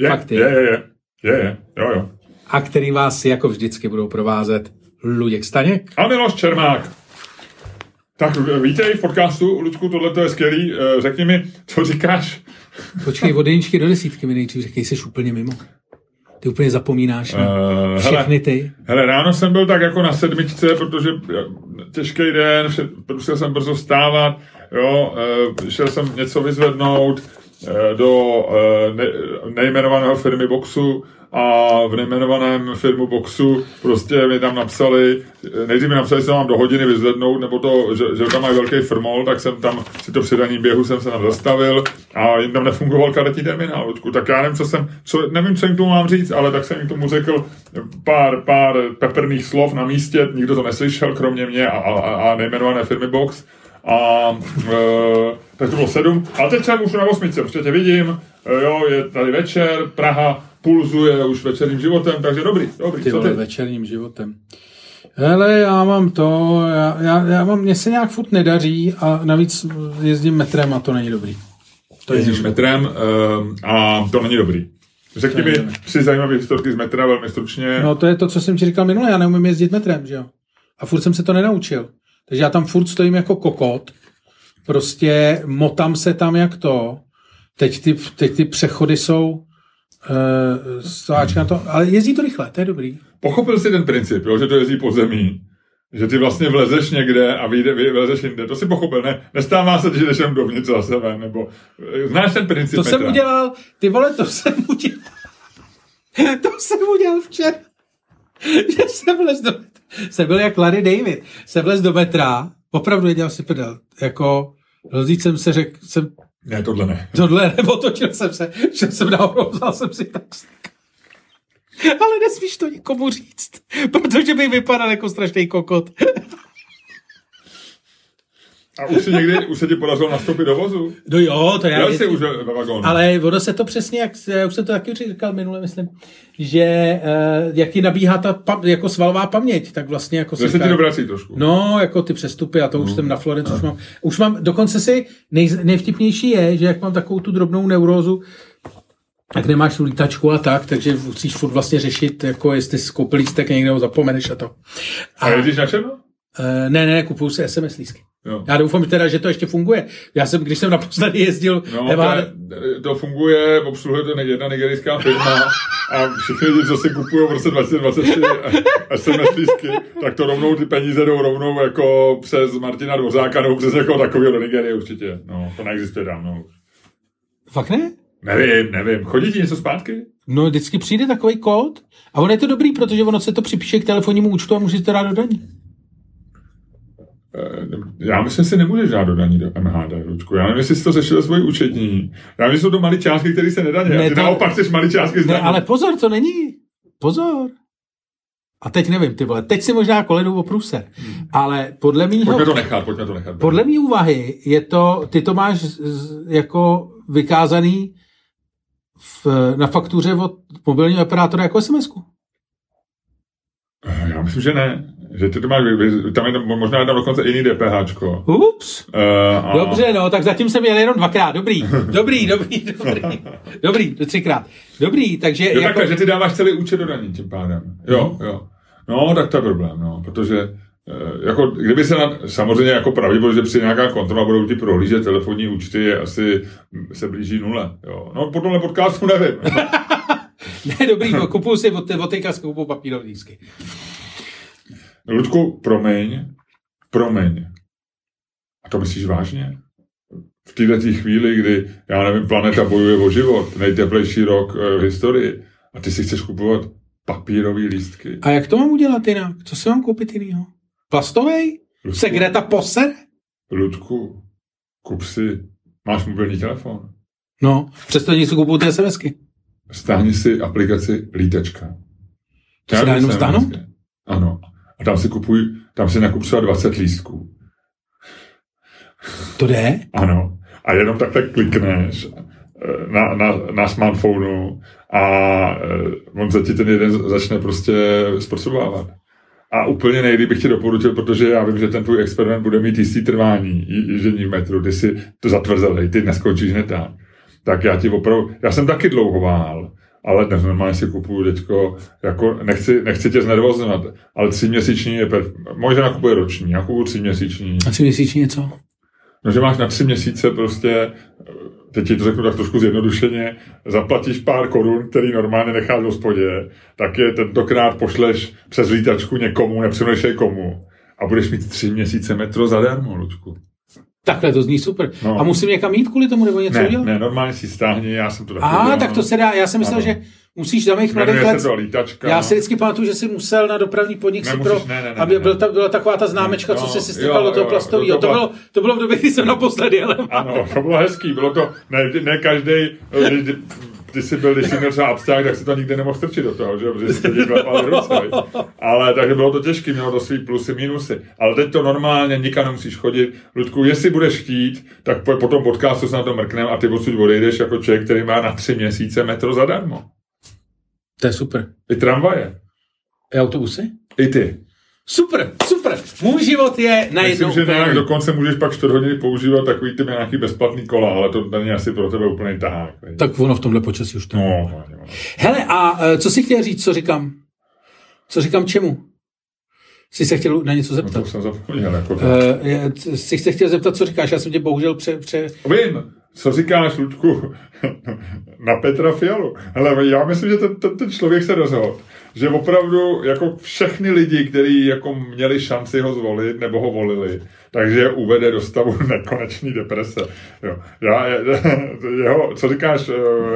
Je, Fakt je. je, je, je, je, je, jo, jo. A který vás jako vždycky budou provázet Luděk Staněk. A Miloš Čermák. Tak vítej v podcastu, Ludku, tohle to je skvělý. Eh, Řekni mi, co říkáš? Počkej, od jedničky do desítky mi nejdřív řekej, jsi úplně mimo. Ty úplně zapomínáš na Eh, všechny ty. Hele, ráno jsem byl tak jako na sedmičce, protože eh, těžký den, musel jsem brzo vstávat, jo, eh, šel jsem něco vyzvednout do ne, nejmenovaného firmy boxu a v nejmenovaném firmu boxu prostě mi tam napsali, nejdřív mi napsali, že se mám do hodiny vyzvednout, nebo to, že, že tam mají velký firmol, tak jsem tam si to při daním běhu jsem se tam zastavil a jim tam nefungoval karetní terminál, tak já nevím, co jsem, co, nevím, co jim tomu mám říct, ale tak jsem jim tomu řekl pár, pár peprných slov na místě, nikdo to neslyšel, kromě mě a, a, a nejmenované firmy Box. A e, tak to bylo sedm. A teď jsem už na osmičce, prostě tě vidím, e, jo, je tady večer, Praha pulzuje už večerním životem, takže dobrý, dobrý, Ty co ty? večerním životem. Hele, já mám to, já, já, já mám, mně se nějak furt nedaří a navíc jezdím metrem a to není dobrý. To jezdíš metrem e, a to není dobrý. Řekni mi tři zajímavé historky z metra, velmi stručně. No to je to, co jsem ti říkal minule, já neumím jezdit metrem, že jo. A furt jsem se to nenaučil. Takže já tam furt stojím jako kokot, prostě motám se tam jak to, teď ty, teď ty přechody jsou uh, stáčka na to, ale jezdí to rychle, to je dobrý. Pochopil jsi ten princip, jo, že to jezdí po zemí, že ty vlastně vlezeš někde a vyjde, vy- vylezeš jinde. To si pochopil, ne? Nestává se, že jdeš jen dovnitř za sebe, nebo eh, znáš ten princip To jsem metra? udělal, ty vole, to jsem udělal. To jsem udělal včera. Že jsem vlez do metra. Jsem byl jak Larry David. Jsem vlez do metra, opravdu dělal si prdel. Jako, rozít jsem se řekl, jsem Ne, tohle ne. tohle, otočil jsem se, šel jsem nahoru, vzal jsem si taxík. Ale nesmíš to nikomu říct, protože by vypadal jako strašný kokot. A už si někdy, už se ti podařilo nastoupit do vozu? No jo, to já jsi jezdím. už ve, vagónu. Ale ono se to přesně, jak já už jsem to taky říkal minule, myslím, že uh, jak ti nabíhá ta pam, jako svalová paměť, tak vlastně jako Že se ti dobrací trošku. No, jako ty přestupy, a to už jsem na Florence, už mám, už mám, dokonce si, nej, nejvtipnější je, že jak mám takovou tu drobnou neurózu, tak nemáš tu lítačku a tak, takže musíš furt vlastně řešit, jako jestli jsi koupil lístek někde ho zapomeneš a to. A jezdíš na černo? Uh, ne, ne, kupuju si SMS lístky. Jo. Já doufám teda, že to ještě funguje. Já jsem, když jsem naposledy jezdil, No, MHD, to, to funguje, obsluhuje to jedna nigerijská firma a všichni lidi, co si kupují v roce 2023 SMS lístky, tak to rovnou ty peníze jdou rovnou jako přes Martina Dvořáka nebo přes někoho takového do Nigerie určitě. No, to neexistuje dávno už. fakt ne? Nevím, nevím. Chodí ti něco zpátky? No, vždycky přijde takový kód a ono je to dobrý, protože ono se to připíše k telefonnímu účtu a můžete to dát do daní. Eh, Já myslím, že si nemůžeš dát do daní do MHD, Lučku. Já nevím, jestli jsi to řešil svoji účetní. Já myslím, že jsou to malé částky, které se nedaní. Ne, Ne, ty to- naopak chceš malé částky Ne, zdaní. ale pozor, to není. Pozor. A teď nevím, ty vole, teď si možná koledu o průser. Ale podle mýho, Pojďme to nechat, pojďme to nechat. podle mý úvahy je to, ty to máš z- jako vykázaný v, na faktuře od mobilního operátora jako SMS-ku. Eh, Já myslím, že ne. Že ty to máš, tam je možná tam dokonce jiný DPHčko. Ups. Uh, a... Dobře, no, tak zatím jsem jel jenom dvakrát. Dobrý, dobrý, dobrý, dobrý. Dobrý, do třikrát. Dobrý, takže Jo, jako... takhle, že ty dáváš celý účet do daní tím pádem. Jo, jo. No, tak to je problém, no, protože eh, jako, kdyby se na, samozřejmě jako pravděpodobně, že při nějaká kontrola budou ti prohlížet telefonní účty, je asi hm, se blíží nule. Jo. No, po tomhle podcastu nevím. Ne, dobrý, no, kupuju si od, od papírový lístky. Ludku, promiň, promiň. A to myslíš vážně? V této chvíli, kdy, já nevím, planeta bojuje o život, nejteplejší rok eh, v historii, a ty si chceš kupovat papírové lístky. A jak to mám udělat jinak? Co si mám koupit jinýho? Plastovej? Ludku, Se Greta posere? Ludku, kup si, máš mobilní telefon, No, přesto něco kupuju ty SMSky. stáhni si aplikaci Lítečka. To se dá jenom stáhnout? Ano. A tam si kupuj, tam si nakup třeba 20 lístků. To jde? Ano. A jenom takhle klikneš eh, na, na, na smartphonu a eh, on za ti ten jeden začne prostě zpracovávat. A úplně nejlíp bych ti doporučil, protože já vím, že ten tvůj experiment bude mít jistý trvání, jíždění v metru, ty si to zatvrzelej, ty neskončíš hned tak. Tak já ti opravdu, já jsem taky dlouho vál, ale dnes normálně si kupuju teďko, jako nechci, nechci tě znervozovat, ale tři měsíční je, per... možná kupuje roční, já kupuju tři měsíční. A tři měsíční je co? No, že máš na tři měsíce prostě, teď ti to řeknu tak trošku zjednodušeně, zaplatíš pár korun, který normálně necháš v hospodě, tak je tentokrát pošleš přes lítačku někomu, nepřemýšlej komu a budeš mít tři měsíce metro zadarmo, Lučku. Takhle to zní super. No. A musím někam jít kvůli tomu nebo něco ne, udělat? Ne, normálně si stáhni, já jsem to taky A, tak to se dá, já jsem myslel, ano. že musíš za mých mladých let. to lítačka. Já si vždycky pamatuju, že jsi musel na dopravní podnik si pro, ne, ne, ne, aby ne, byl ta, byla taková ta známečka, no, co se si stykal do toho plastového. To, bylo, to bylo v době, kdy jsem naposledy jel. Ano, to bylo hezký, bylo to, ne, ne každý, ty jsi byl, když jsi měl třeba abstrakt, tak si to nikdy nemohl strčit do toho, že? protože jsi to klepal ruce. Ale takže bylo to těžké, mělo to svý plusy, minusy. Ale teď to normálně, nikam nemusíš chodit. Ludku, jestli budeš chtít, tak po, po tom podcastu se na to mrknem a ty odsud odejdeš jako člověk, který má na tři měsíce metro zadarmo. To je super. I tramvaje. I autobusy? I ty. Super, super. Můj život je na Myslím, že nějak dokonce můžeš pak 4 hodiny používat takový ty nějaký bezplatný kola, ale to není asi pro tebe úplně tahák. Tak ono v tomhle počasí už to. No, no, no. Hele, a e, co si chtěl říct, co říkám? Co říkám čemu? Jsi se chtěl na něco zeptat? No to jsem zapomněl. Jako uh, jsi se chtěl zeptat, co říkáš? Já jsem tě bohužel pře... pře... Vím, co říkáš, Ludku, na Petra Fialu. Hele, já myslím, že ten, ten, ten člověk se rozhodl že opravdu jako všechny lidi, kteří jako měli šanci ho zvolit nebo ho volili, takže je uvede do stavu nekonečný deprese. Jo. Já, jeho, co říkáš, eh,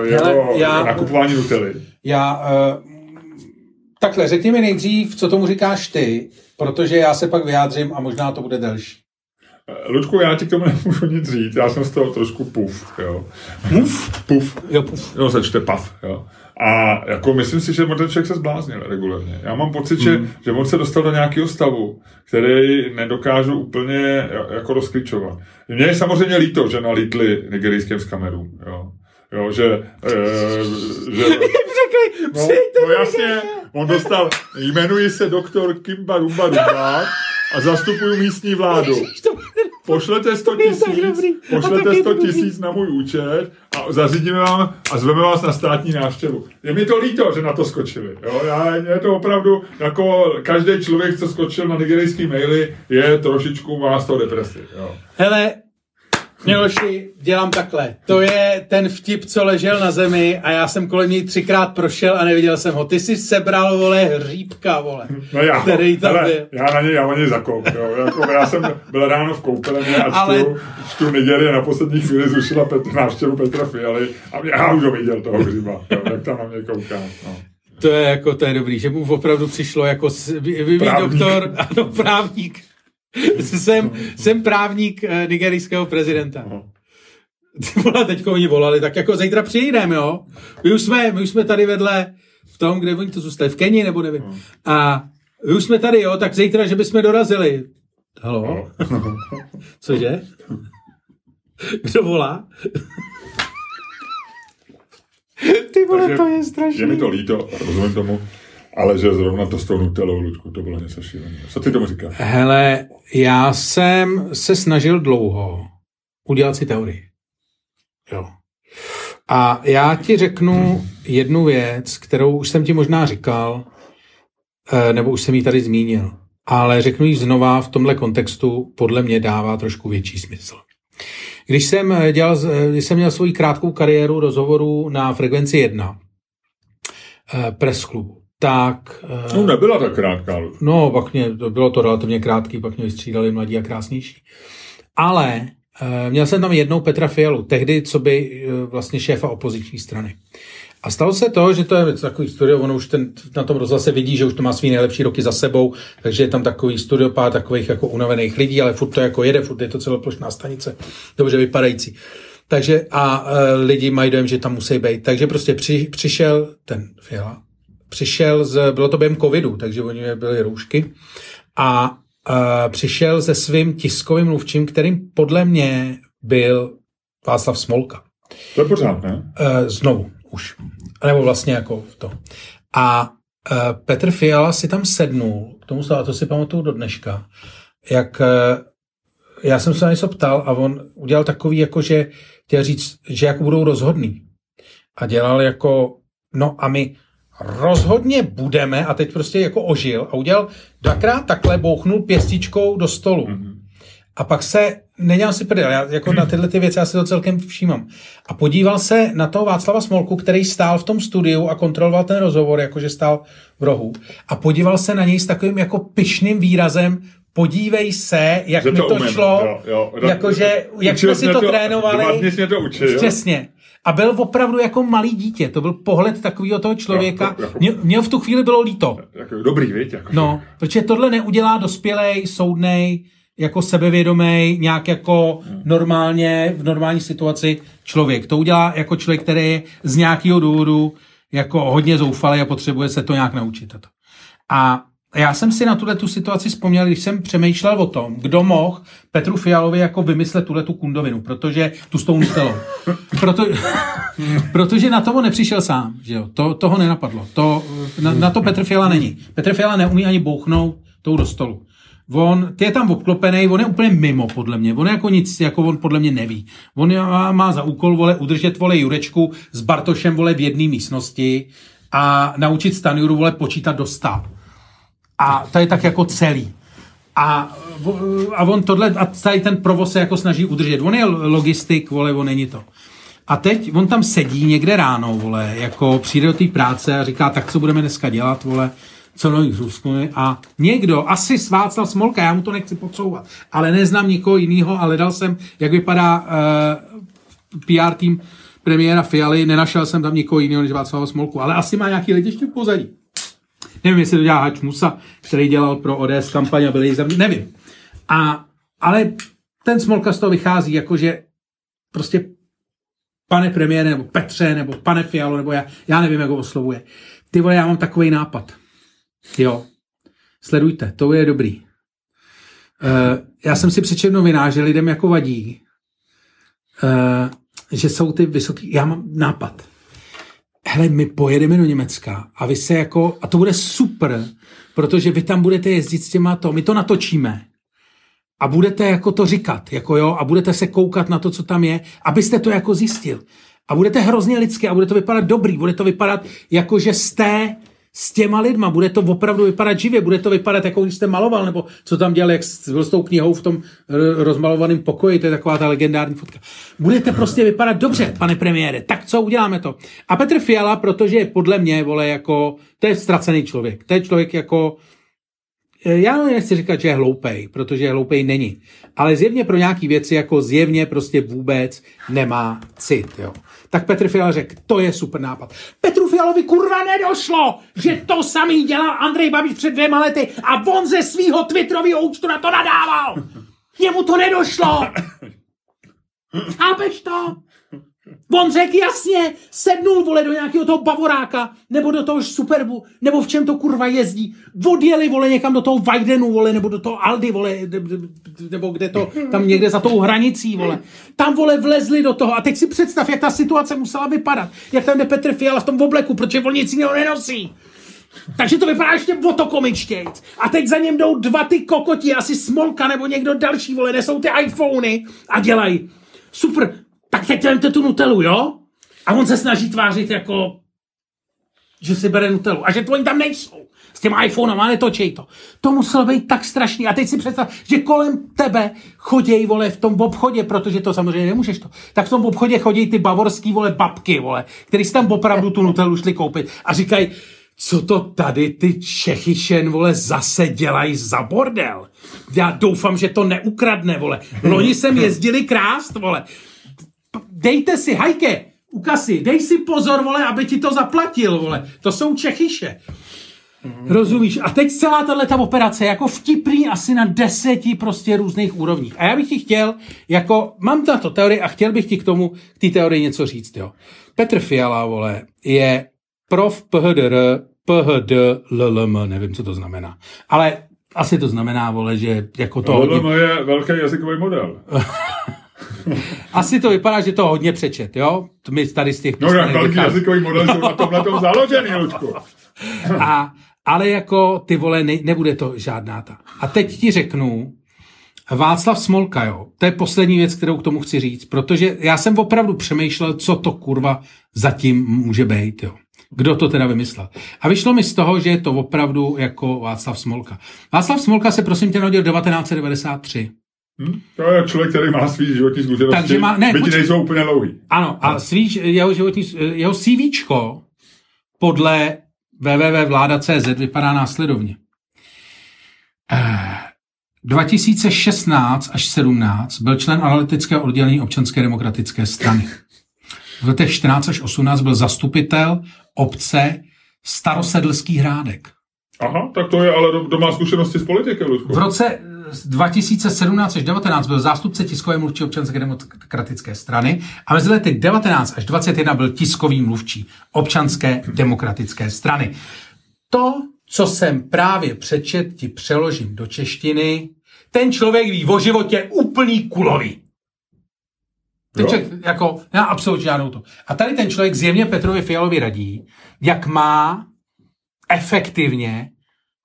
jeho Hele, já, nakupování Nutely? Já, uh, takhle, řekni mi nejdřív, co tomu říkáš ty, protože já se pak vyjádřím a možná to bude delší. Ludku, já ti k tomu nemůžu nic říct, já jsem z toho trošku puf, jo. Puf? Puf. Jo, puf. Jo, se čte pav, jo. A jako myslím si, že ten člověk se zbláznil regulárně. Já mám pocit, hmm. že, že on se dostal do nějakého stavu, který nedokážu úplně jako rozklíčovat. Mně je samozřejmě líto, že nalítli nigerijským z kamerů. Jo. Jo, že... E, že no, no jasně, on dostal, jmenuji se doktor Kimba Rumba Rumba a zastupuju místní vládu. Pošlete 100 tisíc, pošlete 100 tisíc na můj účet a zařídíme vám a zveme vás na státní návštěvu. Je mi to líto, že na to skočili. Jo? Já, je to opravdu, jako každý člověk, co skočil na nigerijský maily, je trošičku má z toho depresi. Jo? Hele, Miloši, dělám takhle. To je ten vtip, co ležel na zemi a já jsem kolem něj třikrát prošel a neviděl jsem ho. Ty jsi sebral, vole, hříbka, vole. No já, který tam ale, byl. Já na něj, já na něj zakoup, jo. Jako, já jsem byl ráno v koupelně a ale... čtu Nigerie na poslední chvíli zrušila Pet, návštěvu Petra Fialy a já už ho viděl toho hříba, jo, jak tam na mě kouká. No. To je jako, to je dobrý, že mu opravdu přišlo jako vy, vy, doktor, ano, právník jsem, jsem právník uh, nigerijského prezidenta. Ty vole, teď oni volali, tak jako zítra přijdeme, jo. My už jsme, my už jsme tady vedle v tom, kde oni to zůstali, v Keni nebo nevím. A my už jsme tady, jo, tak zítra, že bychom dorazili. Halo? Cože? Kdo volá? Ty vole, Takže to je strašné. Je mi to líto, rozumím tomu. Ale že zrovna to s tou Nutellou, Ludku, to bylo něco šíleného. Co ty tomu říkáš? Hele, já jsem se snažil dlouho udělat si teorii. Jo. A já ti řeknu jednu věc, kterou už jsem ti možná říkal, eh, nebo už jsem ji tady zmínil, ale řeknu ji znova v tomhle kontextu, podle mě dává trošku větší smysl. Když jsem, dělal, když jsem měl svoji krátkou kariéru rozhovorů na Frekvenci 1, eh, press klubu, tak... Eh, no nebyla tak krátká. No, pak mě, bylo to relativně krátký, pak mě vystřídali mladí a krásnější. Ale eh, měl jsem tam jednou Petra Fialu, tehdy co by eh, vlastně šéfa opoziční strany. A stalo se to, že to je takový studio, ono už ten, na tom rozhlase vidí, že už to má svý nejlepší roky za sebou, takže je tam takový studiopár takových jako unavených lidí, ale furt to jako jede, furt je to celoplošná stanice, dobře vypadající. Takže a e, lidi mají dojem, že tam musí být. Takže prostě při, přišel ten Fiala přišel z, bylo to během covidu, takže oni byly roušky a uh, přišel se svým tiskovým mluvčím, kterým podle mě byl Václav Smolka. To je pořád, ne? Uh, znovu už. Nebo vlastně jako to. A uh, Petr Fiala si tam sednul, k tomu a to si pamatuju do dneška, jak uh, já jsem se na něco ptal a on udělal takový, jako že chtěl říct, že jako budou rozhodný. A dělal jako, no a my rozhodně budeme, a teď prostě jako ožil a udělal dvakrát takhle, bouchnul pěstičkou do stolu. Mm-hmm. A pak se, nedělám si prdel, já jako na tyhle ty věci já si to celkem všímám. A podíval se na toho Václava Smolku, který stál v tom studiu a kontroloval ten rozhovor, jakože stál v rohu. A podíval se na něj s takovým jako pyšným výrazem, podívej se, jak že mi to, to umím, šlo, jo, jo. jakože, jak jsme si to, to trénovali. To. Přesně. A byl opravdu jako malý dítě. To byl pohled takového toho člověka. Jako, jako, mě, mě v tu chvíli bylo líto. Jako dobrý, víš? Jako, no, protože tohle neudělá dospělej, soudnej, jako sebevědomý, nějak jako normálně, v normální situaci člověk. To udělá jako člověk, který je z nějakého důvodu jako hodně zoufalý a potřebuje se to nějak naučit. A já jsem si na tuhle tu situaci vzpomněl, když jsem přemýšlel o tom, kdo mohl Petru Fialovi jako vymyslet tuhle tu kundovinu, protože tu s tou nutelou. Proto, protože na toho nepřišel sám, že jo? To, toho nenapadlo. To, na, na, to Petr Fiala není. Petr Fiala neumí ani bouchnout tou do stolu. On, ty je tam obklopený, on je úplně mimo, podle mě. On je jako nic, jako on podle mě neví. On má, má za úkol, vole, udržet, vole, Jurečku s Bartošem, vole, v jedné místnosti a naučit Stanjuru, vole, počítat do stav a to je tak jako celý. A, a on tohle, a tady ten provoz se jako snaží udržet. On je logistik, vole, on není to. A teď on tam sedí někde ráno, vole, jako přijde do té práce a říká, tak co budeme dneska dělat, vole, co nových zůstane. A někdo, asi Václav Smolka, já mu to nechci podsouvat, ale neznám nikoho jiného, ale dal jsem, jak vypadá uh, eh, PR tým premiéra Fialy, nenašel jsem tam nikoho jiného než Václava Smolku, ale asi má nějaký lidi ještě v pozadí. Nevím, jestli to dělá Hač Musa, který dělal pro ODS kampaň a byl její nevím. A, ale ten Smolka z toho vychází, jakože prostě pane premiére, nebo Petře, nebo pane Fialo, nebo já, já nevím, jak ho oslovuje. Ty vole, já mám takový nápad. Jo. Sledujte, to je dobrý. Uh, já jsem si přečetl novinář, že lidem jako vadí, uh, že jsou ty vysoký... Já mám nápad hele, my pojedeme do Německa a vy se jako, a to bude super, protože vy tam budete jezdit s těma to, my to natočíme a budete jako to říkat, jako jo, a budete se koukat na to, co tam je, abyste to jako zjistil. A budete hrozně lidský a bude to vypadat dobrý, bude to vypadat jako, že jste s těma lidma, bude to opravdu vypadat živě, bude to vypadat jako když jste maloval, nebo co tam dělal, jak byl s tou knihou v tom rozmalovaném pokoji, to je taková ta legendární fotka. Budete prostě vypadat dobře, pane premiére, tak co uděláme to? A Petr Fiala, protože podle mě, vole, jako, to je ztracený člověk, to je člověk jako, Eh, já nechci říkat, že je hloupej, protože hloupej není. Ale zjevně pro nějaký věci jako zjevně prostě vůbec nemá cit. Jo. Tak Petr Fiala řekl, to je super nápad. Petru Fialovi kurva nedošlo, že to samý dělal Andrej Babiš před dvěma lety a on ze svého Twitterového účtu na to nadával. Jemu to nedošlo. Chápeš to? On řekl jasně, sednul, vole, do nějakého toho bavoráka, nebo do toho Superbu, nebo v čem to kurva jezdí. Odjeli, vole, někam do toho Vajdenu, vole, nebo do toho Aldy, vole, nebo kde to, tam někde za tou hranicí, vole. Tam, vole, vlezli do toho. A teď si představ, jak ta situace musela vypadat. Jak tam jde Petr Fiala v tom obleku, protože on nic jiného nenosí. Takže to vypadá ještě o to komičtějc. A teď za něm jdou dva ty kokoti, asi Smolka nebo někdo další, vole, nesou ty iPhony a dělají. Super, tak teď vemte tu Nutelu, jo? A on se snaží tvářit jako, že si bere Nutelu a že to oni tam nejsou. S těma iPhonama netočej to. To muselo být tak strašný. A teď si představ, že kolem tebe chodějí, vole, v tom obchodě, protože to samozřejmě nemůžeš to. Tak v tom obchodě chodí ty bavorský, vole, babky, vole, který si tam opravdu tu Nutelu šli koupit a říkají, co to tady ty Čechyšen, vole, zase dělají za bordel. Já doufám, že to neukradne, vole. Loni jsem jezdili krást, vole dejte si, hajke, u kasy, dej si pozor, vole, aby ti to zaplatil, vole. To jsou Čechyše. Mm-hmm. Rozumíš? A teď celá tato operace jako vtipný asi na deseti prostě různých úrovních. A já bych ti chtěl, jako mám tato teorii a chtěl bych ti k tomu, k té teorii něco říct, jo. Petr Fiala, vole, je prof PHDR PHDLLM, nevím, co to znamená. Ale asi to znamená, vole, že jako to LLM hodně... je velký jazykový model. Asi to vypadá, že to hodně přečet, jo? To My tady z těch No, jak velký jazykový model jsou na tomhle tom založený, Luďku. A, ale jako ty vole, ne, nebude to žádná ta. A teď ti řeknu, Václav Smolka, jo, to je poslední věc, kterou k tomu chci říct, protože já jsem opravdu přemýšlel, co to kurva zatím může být, jo. Kdo to teda vymyslel? A vyšlo mi z toho, že je to opravdu jako Václav Smolka. Václav Smolka se prosím tě narodil 1993. Hm? To je člověk, který má svý životní zkušenosti, Takže má- ne, byť počkej. nejsou úplně dlouhý. Ano, a svý, jeho, životní, jeho CVčko podle www.vláda.cz vypadá následovně. Eh, 2016 až 17 byl člen analytického oddělení občanské demokratické strany. V letech 14 až 18 byl zastupitel obce Starosedlský hrádek. Aha, tak to je ale do- doma zkušenosti z politiky, Luďku. V roce eh, 2017 až 19 byl zástupce tiskové mluvčí občanské demokratické strany a mezi lety 19 až 21 byl tiskový mluvčí občanské demokratické strany. To, co jsem právě přečet, ti přeložím do češtiny. Ten člověk ví o životě úplný kulový. Ten Jo. člověk, jako, já absolutně žádnou to. A tady ten člověk zjevně Petrovi Fialovi radí, jak má efektivně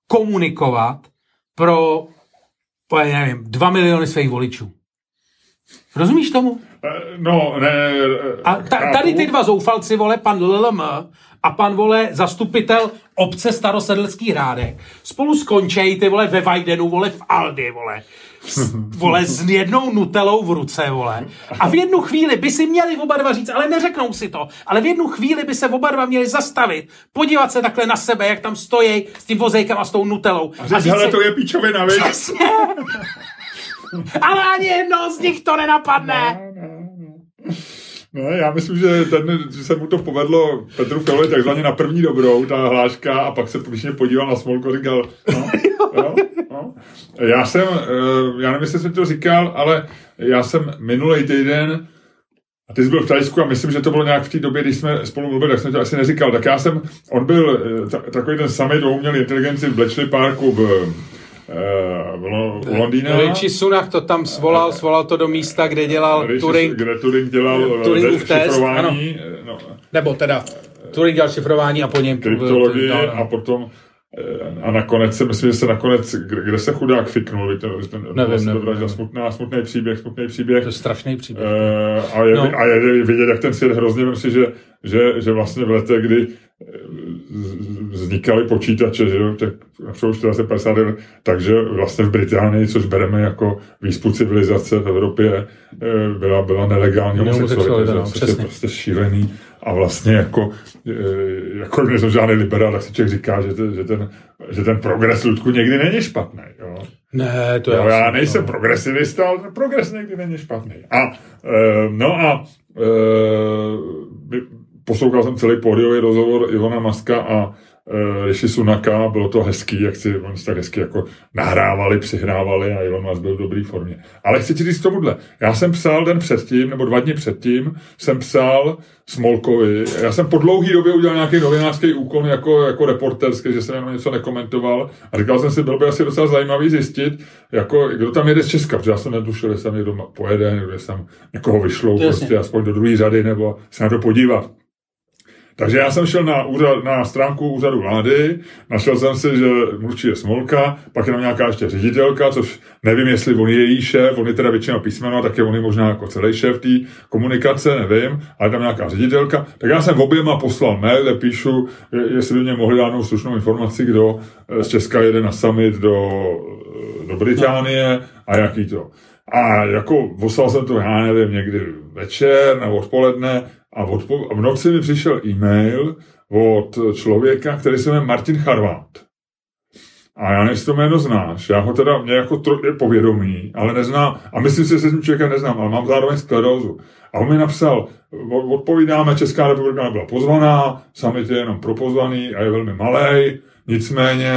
komunikovat pro, pro já nevím, dva miliony svých voličů. Rozumíš tomu? Eh, No, ne... eh, A ta, chápu. tady ty dva zoufalci, vole, pan LLM a pan, vole, zastupitel obce Starosedlský hrádek, spolu skončejí, ty vole, ve Vajdenu, vole, v Aldi, vole, s, vole, s jednou nutelou v ruce, vole. A v jednu chvíli by si měli oba dva říct, ale neřeknou si to, ale v jednu chvíli by se oba dva měli zastavit, podívat se takhle na sebe, jak tam stojí s tím vozejkem a s tou nutelou. A říct, hele, to je píčovina, viď? Přesně. Ale ani jedno z nich to nenapadne. Ne, já myslím, že, ten, že se mu to povedlo Petru Fialovi takzvaně na první dobrou, ta hláška, a pak se když podíval na Smolku a říkal, no, jo, no. Já jsem, eh, já nevím, jestli jsem to říkal, ale já jsem minulý týden a ty jsi byl v Tajsku a myslím, že to bylo nějak v té době, když jsme spolu mluvili, tak jsem to asi neříkal. Tak já jsem, on byl eh, ta, takový ten summit o umělé inteligenci v Bletchley Parku v, eh, v, Lo- u Londýna. Richie Sunak to tam svolal, svolal to do místa, kde dělal Když- Turing, Kde Turing dělal Turingův eh, test, šifrování, eh, no, nebo teda Turing dělal šifrování a po něm... kryptologii no, no. a potom eh, a nakonec se myslím, že se nakonec, kde, kde se chudák fiknul, víte, ten, Nevím, nevím, to nevím. smutná, smutný příběh, smutný příběh. To je strašný příběh. Eh, a, je, No. a je vidět, jak ten svět hrozně, myslím si, že, že, že vlastně v letech, kdy eh, z- vznikaly počítače, že jo, tak například 450, takže vlastně v Británii, což bereme jako výspud civilizace v Evropě, eh, byla, byla nelegální Homosexualita, no, no, což je přesně. prostě šílený. A vlastně jako, eh, jako nejsem žádný liberál, tak si člověk říká, že, ten, že, ten, že ten progres Ludku někdy není špatný. Jo? Ne, to Jo, je... já nejsem progresivista, ale ten progres někdy není špatný. A, e, no a poslouchal jsem celý pódiový rozhovor Ivana Maska a Rishi Sunaka, bylo to hezký, jak si oni tak hezky jako nahrávali, přihrávali a Elon Musk byl v dobré formě. Ale chci ti říct tomuhle. Já jsem psal den předtím, nebo dva dny předtím, jsem psal Smolkovi. Já jsem po dlouhé době udělal nějaký novinářský úkon jako, jako reporterský, že jsem jenom něco nekomentoval a říkal jsem si, bylo by asi docela zajímavý zjistit, jako, kdo tam jede z Česka, protože já jsem netušil, jestli tam někdo pojede, nebo jestli tam někoho vyšlou, prostě aspoň do druhé řady, nebo se na to podívat. Takže já jsem šel na, úřad, na stránku úřadu vlády, našel jsem si, že mluvčí je Smolka, pak je tam nějaká ještě ředitelka, což nevím, jestli on je její šéf, on je teda většinou písmeno, tak je on je možná jako celý šéf té komunikace, nevím, ale tam nějaká ředitelka. Tak já jsem oběma poslal mail, kde píšu, je- jestli by mě mohli dát slušnou informaci, kdo eh, z Česka jede na summit do, eh, do Británie a jaký to. A jako poslal jsem to, já nevím, někdy večer nebo odpoledne a, odpo- a v noci mi přišel e-mail od člověka, který se jmenuje Martin Charvát. A já jestli to jméno znáš. Já ho teda, mě jako tro, je povědomí, ale neznám. A myslím si, že se s tím člověkem neznám, ale mám zároveň sklerózu. A on mi napsal, "O- odpovídáme, Česká republika nebyla pozvaná, summit je jenom pro pozvaný a je velmi malý, nicméně,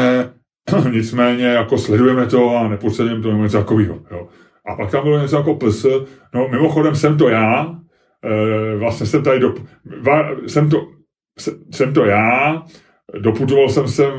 nicméně jako sledujeme to a nepodceňujeme to nebo něco takového. A pak tam bylo něco jako PS. No mimochodem jsem to já, e, vlastně jsem tady do, va, jsem to, se- jsem to já, doputoval jsem sem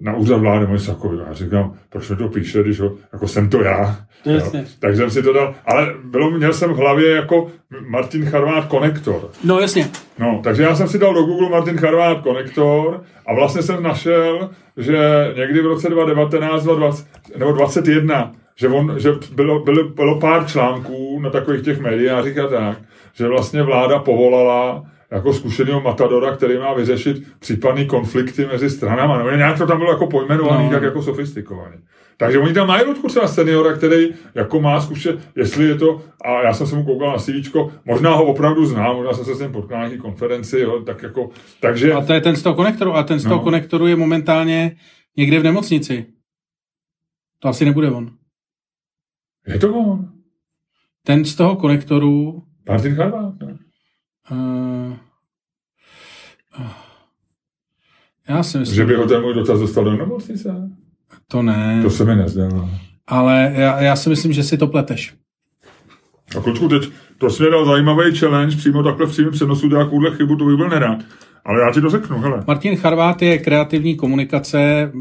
na úřad vlády, něco takového. Já říkám, proč mi to píše, když ho, jako jsem to já. Jasně. Tak jsem si to dal, ale bylo, měl jsem v hlavě jako Martin Charvát konektor. No jasně. No, takže já jsem si dal do Google Martin Charvát konektor a vlastně jsem našel, že někdy v roce 2019 20, nebo 21, že, on, že bylo, bylo, bylo pár článků na takových těch médiách a tak, že vlastně vláda povolala jako zkušeného matadora, který má vyřešit případný konflikty mezi stranama. Nebo nějak to tam bylo jako pojmenovaný, no. tak jako sofistikovaný. Takže oni tam mají Ludku třeba seniora, který jako má zkušet, jestli je to, a já jsem se mu koukal na CV, možná ho opravdu znám, možná jsem se s ním potkal na nějaký konferenci, jo, tak jako, takže... A to je ten z toho konektoru, a ten z toho no. konektoru je momentálně někde v nemocnici. To asi nebude on. Je to on. Ten z toho konektoru... Martin Charvát, ne? Uh, já si myslím... Že by ho ten můj dotaz dostal do nemocnice? To ne. To se mi nezdá. Ale já, já si myslím, že si to pleteš. A klučku, teď to jsi dal zajímavý challenge, přímo takhle v přímém přenosu dělat takovouhle chybu, to bych byl nerád. Ale já ti to řeknu, hele. Martin Charvát je kreativní komunikace,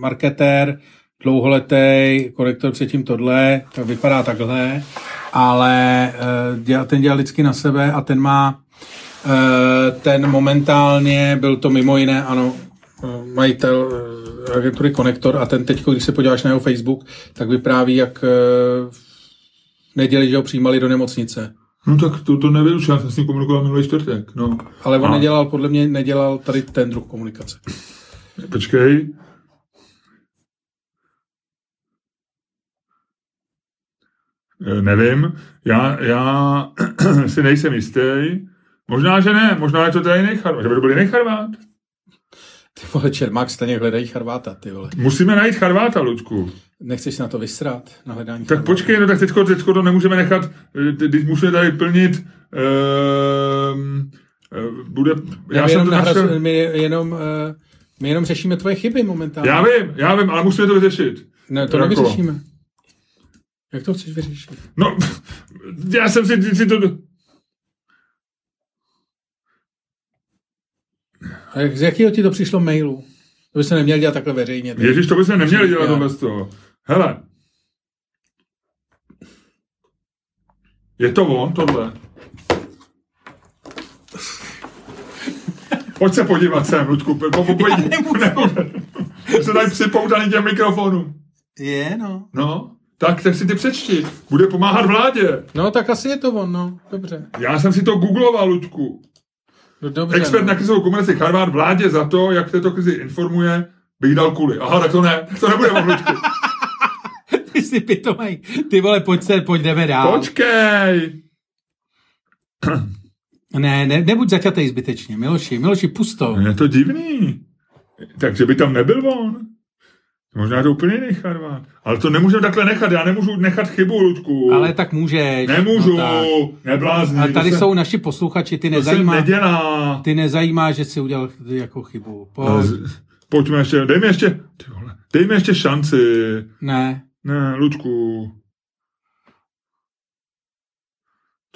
marketér, dlouholetý, konektor předtím tohle, to vypadá takhle, ale eh, ten dělá vždycky na sebe a ten má eh, ten momentálně, byl to mimo jiné, ano, eh, majitel agentury Konektor a ten teď, když se podíváš na jeho Facebook, tak vypráví, jak v neděli, že ho přijímali do nemocnice. No tak to, to nevím, já jsem s ním komunikoval minulý čtvrtek. No. Ale on a. nedělal, podle mě nedělal tady ten druh komunikace. Počkej, nevím, já, já si nejsem jistý. Možná, že ne, možná je to tady jiný Charvát, že by to byl jiný Charvát. Ty vole, Čermák stejně hledají Charváta, ty vole. Musíme najít Charváta, Lučku. Nechceš na to vysrat, na hledání Tak Charváta. počkej, no tak teďko, teďko to nemůžeme nechat, když musíme tady plnit, uh, bude, já, já jsem to nahraz, našel... my, jenom, uh, my jenom řešíme tvoje chyby momentálně. Já vím, já vím, ale musíme to vyřešit. Ne, to jako. nevyřešíme. Jak to chceš vyřešit? No, já jsem si, si to... A jak, z jakého ti to přišlo mailu? To by se neměl dělat takhle veřejně. Teď. Ježíš, to by se neměl dělat to bez toho. Hele. Je to on, tohle? Pojď se podívat sem, Ludku. Po, po, po, Já nemůžu. Se tady připoutaný těm mikrofonům. Je, no. No. Tak, tak si ty přečti. Bude pomáhat vládě. No, tak asi je to on, no. Dobře. Já jsem si to googloval, Ludku. No, dobře, Expert no. na krizovou komunikaci Harvard vládě za to, jak této krizi informuje, bych dal kuli. Aha, tak to ne, to nebude on, Ludku. Ty si pitomej. Ty vole, pojď se, pojď jdeme dál. Počkej. ne, ne, nebuď zaťatej zbytečně. Miloši, Miloši, pusto. Je to divný. Takže by tam nebyl on. Možná to úplně jiný Charvát. Ale to nemůžeme takhle nechat, já nemůžu nechat chybu, Ludku. Ale tak můžeš. Nemůžu, no neblázni. A tady se, jsou naši posluchači, ty nezajímá. Nedělá. Ty nezajímá, že si udělal jako chybu. Po... Pojďme ještě, dej mi ještě, ty vole, dej mi ještě šanci. Ne. Ne, Ludku.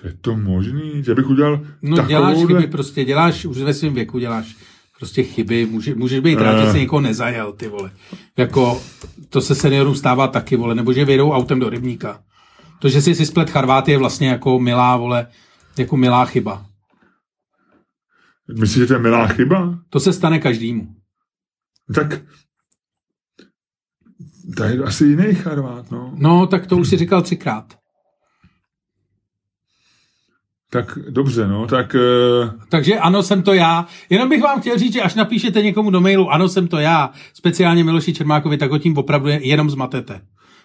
To je to možný, že bych udělal No děláš chyby prostě, děláš, už ve svém věku děláš prostě chyby, může, můžeš být rád, že se někoho nezajel, ty vole. Jako, to se seniorům stává taky, vole, nebo že vyjedou autem do rybníka. To, že si si splet Charváty je vlastně jako milá, vole, jako milá chyba. Myslíš, že to je milá chyba? To se stane každému. Tak to je asi jiný Charvát, no. No, tak to už si říkal třikrát. Tak dobře, no, tak... Uh... Takže ano, jsem to já. Jenom bych vám chtěl říct, že až napíšete někomu do mailu, ano, jsem to já, speciálně Miloši Čermákovi, tak ho tím opravdu jenom zmatete.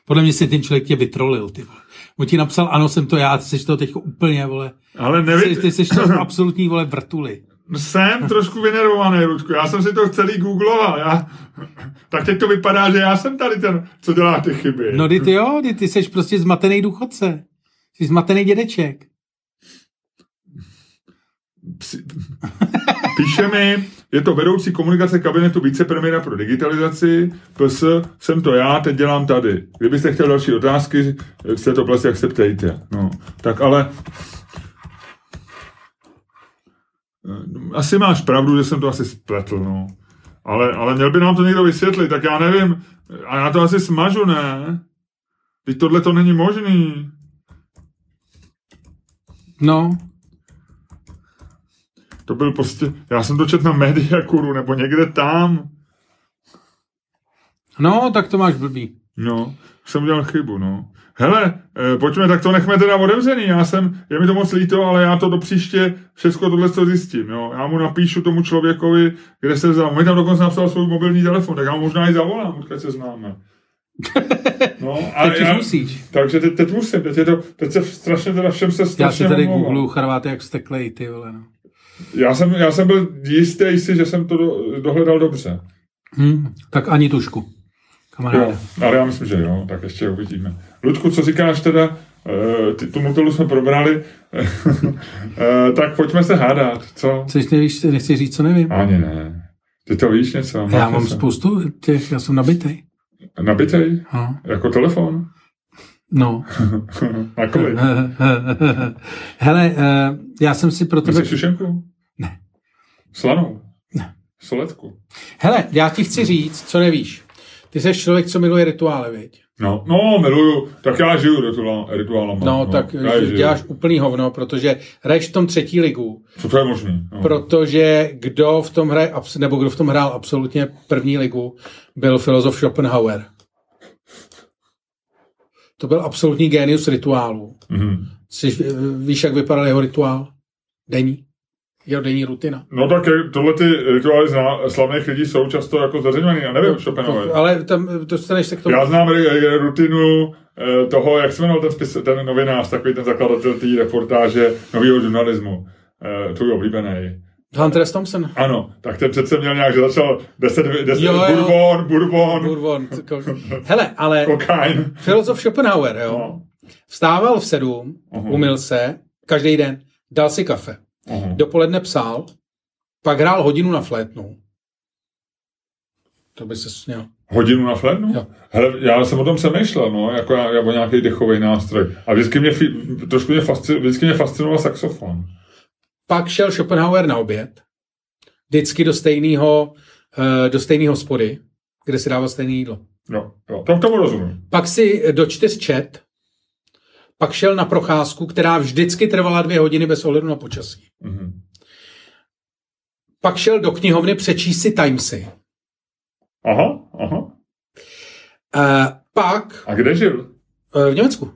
Podle mě si ten člověk tě vytrolil, ty vole. On ti napsal, ano, jsem to já, a ty jsi to teď úplně, vole. Ale neví... Ty, ty jsi to absolutní, vole, vrtuli. Jsem trošku vynervovaný, Ludku. Já jsem si to celý googloval. Já... Tak teď to vypadá, že já jsem tady ten, co dělá ty chyby. No, ty, ty jo, ty, ty jsi prostě zmatený důchodce. Jsi zmatený dědeček. Píše mi, je to vedoucí komunikace kabinetu vicepremiéra pro digitalizaci, PS, jsem to já, teď dělám tady. Kdybyste chtěli další otázky z této oblasti, jak se ptejte. No, tak ale asi máš pravdu, že jsem to asi spletl, no. Ale, ale měl by nám to někdo vysvětlit, tak já nevím. A já to asi smažu, ne? Teď tohle to není možný. No, To byl prostě, já jsem to četl na Mediakuru, nebo někde tam. no, tak to máš blbý. No, jsem udělal chybu, no. Hele, eh, pojďme, tak to nechme teda otevřený. Já jsem, je mi to moc líto, ale já to do příště všechno tohle to zjistím, jo. Já mu napíšu tomu člověkovi, kde se vzal. Mi tam dokonce napsal svůj mobilní telefon, tak já mu možná i zavolám, odkud se známe. No, a Teď už musíš. Takže teď, teď musím, teď, je to, teď se strašně teda všem se Já si strašně tady omlouvám. charváty jak steklej, ty vole, no. Já jsem, já jsem byl jistý si, že jsem to do, dohledal dobře. Hm, tak ani tušku. Kamaráde. Jo, ale já myslím, že jo, tak ještě uvidíme. Ludku, co říkáš teda, Eh, ty, tu motelu jsme probrali, Eh, tak pojďme se hádat, co? Což nevíš, nechci říct, co nevím. Ani ne. Ty to víš něco? Já mám se? spoustu těch, já jsem nabitej. Nabitej? No. Jako telefon? No. Na kolik? Hele, eh, já jsem si pro tebe... Myslíš sušenku? Ne. Slanou? Ne. Soletku? Hele, já ti chci říct, co nevíš. Ty jsi člověk, co miluje rituály, viď? No, no, miluju. Tak já žiju rituál, rituálama. No, tak já je žiju. děláš úplný hovno, protože hraješ v tom třetí ligu, Co to je možný? No. protože kdo v tom hraje, nebo kdo v tom hrál absolutně první ligu, byl filozof Schopenhauer. To byl absolutní génius rituálu. Mhm. Jsi, víš, jak vypadal jeho rituál? Denní. Jeho denní rutina. No tak je- tohle ty rituály zná, slavných lidí jsou často jako zveřejňovaný, já nevím, Schopenhauer. Ale tam dostaneš se k tomu. Já znám rutinu eh, toho, jak se jmenoval ten, spis, ten novinář, takový ten zakladatel té reportáže nového žurnalismu, eh, tvůj oblíbený. Hunter S. Thompson. Ano, tak ten přece měl nějak, že začal 10, 10 Jo, jo. bourbon, bourbon, Bourbon. Hele, ale kokain. filozof Schopenhauer, jo, No. vstával v sedm, Aha. umyl se, každý den, dal si kafe. Aha. Dopoledne psal, pak hrál hodinu na flétnu. To by se směl. Hodinu na flétnu? Jo. Hele, já jsem o tom přemýšlel, no, jako, jako nějaký dechový nástroj. A vždycky mě, trošku mě, fasci, vždycky mě fascinoval saxofon. Pak šel Schopenhauer na oběd, vždycky do stejného eh, do stejné hospody, kde si dával stejné jídlo. Jo, jo, to tomu rozumím. Pak si do čtyř čet, pak šel na procházku, která vždycky trvala dvě hodiny bez ohledu na počasí. Mhm. Pak šel do knihovny přečíst si Timesy. Aha, aha. Eh, pak A kde žil? eh, v Německu.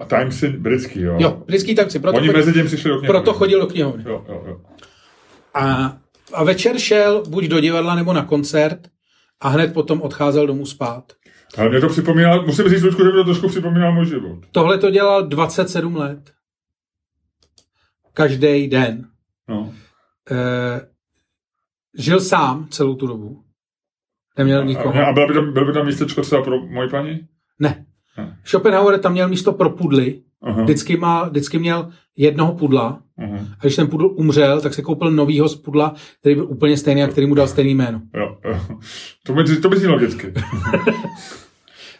A, Timesy britský, jo? Jo, britský Timesy. Proto, Oni chodil, mezi tím přišli do knihovny. proto chodil do knihovny. Jo, jo, jo. A, a večer šel buď do divadla nebo na koncert a hned potom odcházel domů spát. Ale mě to připomíná, musím říct, Lučku, že mi to trošku připomíná můj život. Tohle to dělal 27 let. Každý den. No. E, žil sám celou tu dobu. Neměl nikoho. A, a byl, by tam, byl by tam místečko třeba pro moji paní? Ne. Schopenhauer tam měl místo pro pudly. Aha, Vždycky, má, vždycky měl jednoho pudla. aha. A když ten pudl umřel, tak se koupil novýho z pudla, který byl úplně stejný a který mu dal stejný jméno. Jo, jo. To by, to by znělo logicky.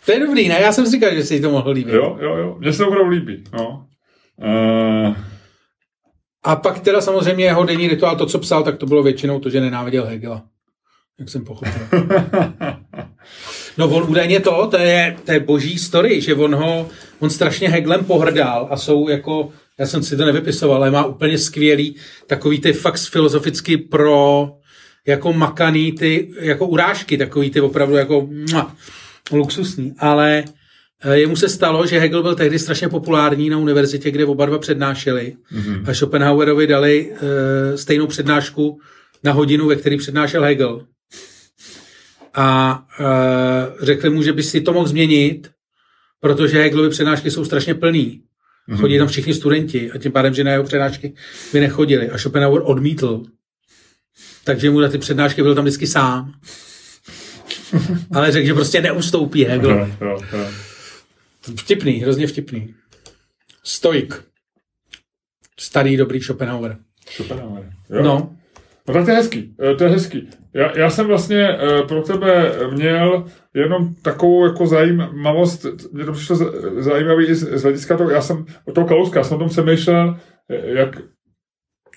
To je dobrý, ne? Já jsem si říkal, že si jí to mohl líbit. Jo, jo, jo. Mně se to opravdu líbí. No. Uh, A pak teda samozřejmě jeho denní rituál, to, co psal, tak to bylo většinou to, že nenáviděl Hegela. Jak jsem pochopil. No on údajně to, to je, to je boží story, že on ho, on strašně Heglem pohrdal a jsou jako, já jsem si to nevypisoval, ale má úplně skvělý takový ty fakt filozoficky pro jako makaný ty, jako urážky, takový ty opravdu jako mua, luxusní, ale eh, jemu se stalo, že Hegel byl tehdy strašně populární na univerzitě, kde oba dva přednášeli a Schopenhauerovi dali uh, stejnou přednášku na hodinu, ve který přednášel Hegel. A uh, řekli mu, že by si to mohl změnit, protože Hegelovy přednášky jsou strašně plný. Chodí tam všichni studenti a tím pádem, že na jeho přednášky by nechodili. A Schopenhauer odmítl. Takže mu na ty přednášky byl tam vždycky sám. Ale řekl, že prostě neustoupí jo. Vtipný, hrozně vtipný. Stoik. Starý, dobrý Schopenhauer. Schopenhauer. Jo. No, No tak to je hezký, eh, to je hezký. Já, já jsem vlastně eh, pro tebe měl jenom takovou jako zajímavost, mě to přišlo zajímavý i z z hlediska toho, já jsem od toho Kalouska, jsem o tom přemýšlel, eh, jak,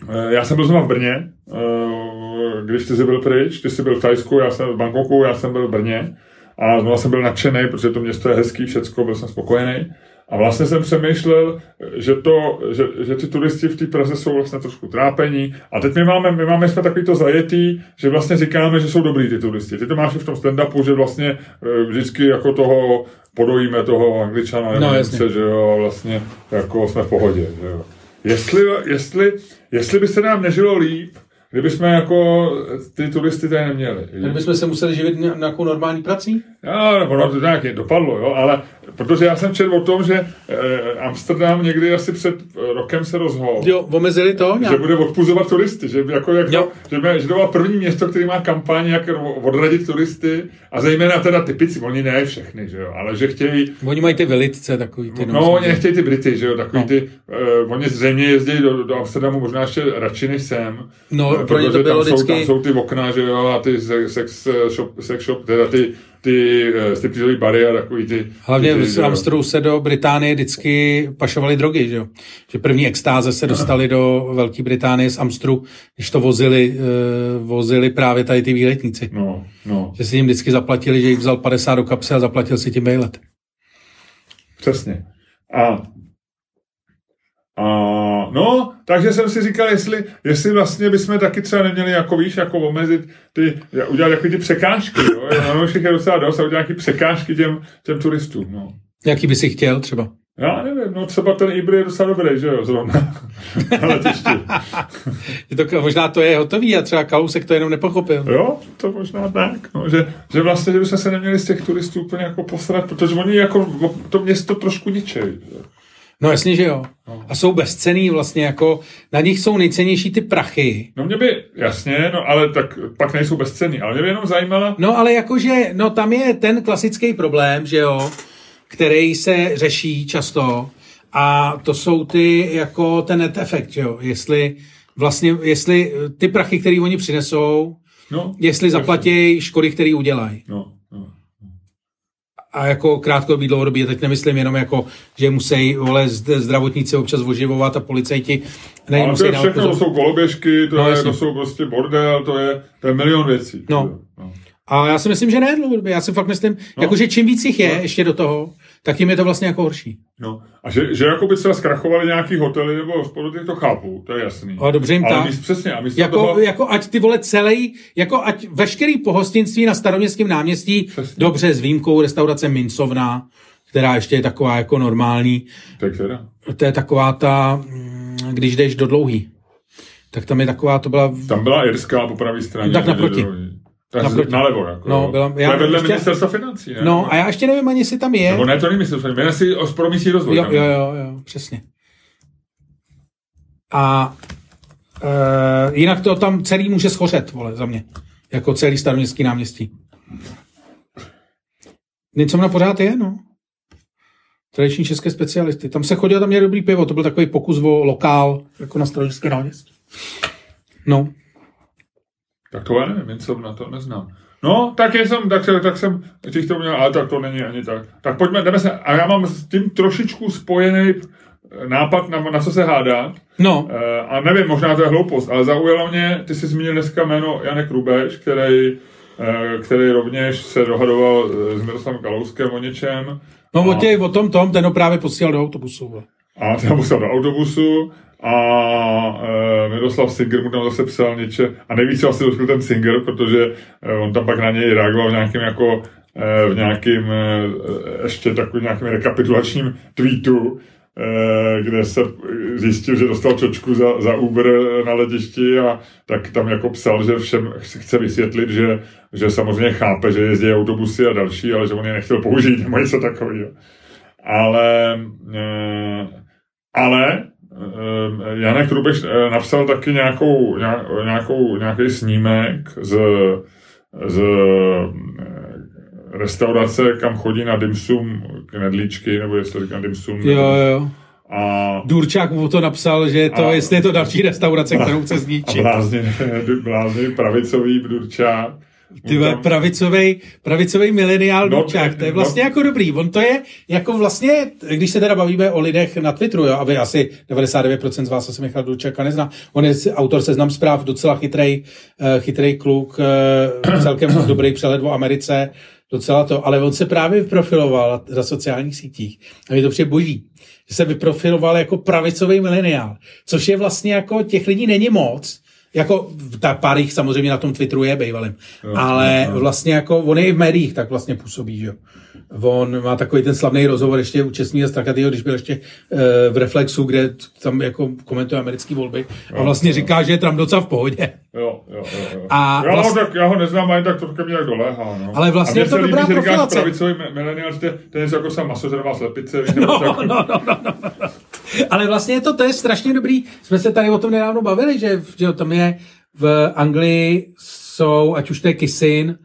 eh, já jsem byl znovu v Brně, eh, když ty jsi byl pryč, ty jsi byl v Tajsku, já jsem v Bangkoku, já jsem byl v Brně a znovu jsem byl nadšený, protože to město je hezký, všecko, byl jsem spokojený. A vlastně jsem přemýšlel, že, to, že, že ty turisti v té Praze jsou vlastně trošku trápení. A teď my máme, my máme jsme takový to zajetý, že vlastně říkáme, že jsou dobrý ty turisti. Ty to máš i v tom stand-upu, že vlastně eh, vždycky jako toho podojíme toho angličana, No, Němce, že jo, vlastně jako jsme v pohodě, že jo. Jestli, jestli, jestli by se nám nežilo líp, kdyby jsme jako ty turisty tady neměli. Kdyby jsme se museli živit ně- nějakou normální prací? Já, nebo no, to nějak dopadlo, jo, ale protože já jsem četl o tom, že eh, Amsterdam někdy asi před rokem se rozhodl, Jo, omezili to? že Nějak? bude odpuzovat turisty, že, jako, jako, že, bude, že to bylo první město, který má kampaň, jak odradit turisty a zejména teda typici, oni ne všechny, že jo, ale že chtějí Oni mají ty velitce takový. Ty, No, oni nechtějí ty Brity, že jo, takový No. ty, uh, oni zřejmě jezdí do, do Amsterdamu možná ještě radši než sem. No, Eh, pro ně to protože bylo tam, jsou, vždycky- tam jsou ty okna, že jo, a ty se- sex eh, shop, sex shop teda ty, ty striptizový bary a takový ty... Hlavně ty, v. Amsterdamu se do Británie vždycky pašovaly drogy, že jo? Že první extáze se dostali do Velké Británie z Amstru, když to vozili, uh, vozili právě tady ty výletníci. No, no, Že si jim vždycky zaplatili, že jich vzal 50 do kapsy a zaplatil si tím vejlet. přesně. A a no, takže jsem si říkal, jestli, jestli vlastně bychom taky třeba neměli jako víš, jako omezit ty, udělat jako ty překážky, jo, no, všech je docela dost a udělat nějaký překážky těm, těm turistům, no. Jaký by si chtěl třeba? Já nevím, no třeba ten Ibry je docela dobrý, že jo, zrovna. Na letišti. Je to, možná to je hotový a třeba Kalousek to jenom nepochopil. Jo, to možná tak, no, že, že vlastně, že bychom se neměli z těch turistů úplně jako posrat, protože oni jako to město trošku ničejí. No jasně, že jo. A jsou bezcený vlastně, jako na nich jsou nejcennější ty prachy. No mě by, jasně, no ale tak pak nejsou bezcenní, ale mě by jenom zajímala, No ale jakože, no tam je ten klasický problém, že jo, který se řeší často a to jsou ty, jako ten net efekt, že jo, jestli vlastně, jestli ty prachy, které oni přinesou, no, jestli zaplatí škody, které udělají. No, no. A jako krátkodobý, dlouhodobý, teď nemyslím jenom jako, že musí vole zd- zdravotníci občas oživovat a policajti ne, Ale to musí je všechno, to jsou koloběžky, to, No, je, to jsou prostě bordel, to je, to je milion věcí. No. no. A já si myslím, že ne dlouhodobě. Já si fakt myslím, no. jako, že čím víc jich je No. ještě do toho, tak jim je to vlastně jako horší. No. A že, že jako by třeba zkrachovali nějaký hotely nebo hospody, to chápu, to je jasný. A dobře jim Ale míst, přesně, a Jako, toho, jako ať ty vole celý, jako ať veškerý pohostinství na staroměstském náměstí, Přesně. dobře s výjimkou restaurace Mincovna, která ještě je taková jako normální, tak teda. to je taková ta, mm, když jdeš do dlouhý, tak tam je taková, to byla, Tam byla irská po pravé straně. Tak naproti. Naproti. nalevo, jako. No, byla- to já je vedle ještě- ministerstva financí, ne? no a já ještě nevím ani, jestli tam je. Nebo ne, to není ministerstvo financí, jmenuje si o- pro místní rozvoj. Jo, jo, jo, jo, přesně. A e, jinak to tam celý může schořet, vole, za mě. Jako celý staroměstský náměstí. Něco na pořád je, no. Tradiční české specialisty. Tam se chodil, tam měl dobrý pivo, to byl takový pokus o lokál, jako na staroměstské náměstí. No, Tak to já nevím, něco na to neznám. No, tak jsem, tak, tak jsem těch to měl, ale tak to není ani tak. Tak pojďme, jdeme se, a já mám s tím trošičku spojený eh, nápad, na, na co se hádat. no, Eh, A nevím, možná to je hloupost, ale zaujalo mě, ty jsi zmínil dneska jméno Janek Rubeš, který, eh, který rovněž se dohadoval s Miroslavem Kalouskem o něčem. no o, A- tě, o tom tom, ten ho právě posílal do autobusu. A ten musel do autobusu a e, Miroslav Singer mu tam zase psal něče a nejvíc vlastně dotkl ten Singer, protože e, on tam pak na něj reagoval v nějakém jako e, v nějakým e, ještě takovým nějakým rekapitulačním tweetu, e, kde se zjistil, že dostal čočku za, za Uber na letišti a tak tam jako psal, že všem chce vysvětlit, že, že samozřejmě chápe, že jezdí autobusy a další, ale že on je nechtěl použít nebo něco takového. Ale e, ale eh, Janek Rubeš eh, napsal taky nějakou, nějak- nějakou, nějaký snímek z, z eh, restaurace, kam chodí na dimsum knedlíčky, nebo jestli to říkám dimsum. Jo, jo. A, Důrčák mu to napsal, že je to, A- jestli je to další restaurace, kterou chce a zničit. blázně, blázně pravicový Budurčák Ty pravicový, pravicový mileniál no, Dubčák, to je vlastně no. jako dobrý. On to je jako vlastně, když se teda bavíme o lidech na Twitteru, jo, a vy asi 99% z vás asi Michal Dubčáka nezná, on je autor seznam zpráv, docela chytrej, eh, chytrej kluk, eh, celkem dobrý přehled o Americe, docela to, ale on se právě vyprofiloval na sociálních sítích. A je to přijde boží, že se vyprofiloval jako pravicový mileniál, což je vlastně jako těch lidí není moc, jako ta pár jich samozřejmě na tom Twitteru je bývalým, ale vlastně jako on je i v médiích tak vlastně působí, že jo. On má takový ten slavný rozhovor ještě u Česmíra Strakatýho, když byl ještě uh, v Reflexu, kde tam jako komentuje americké volby a vlastně jo, říká, že je Trump docela v pohodě. Jo, jo, jo. jo. A já, vlastně... ho tak, já ho neznám, ale tak to ke mně tak doléhá. No. Ale vlastně je to dobrá líbí, profilace. pravicový milenial, že to je jako sam masožerová slepice. No, no, no, no, no, no. Ale vlastně je to, to je strašně dobrý. Jsme se tady o tom nedávno bavili, že, že tam je v Anglii jsou, ať už to je Kisin,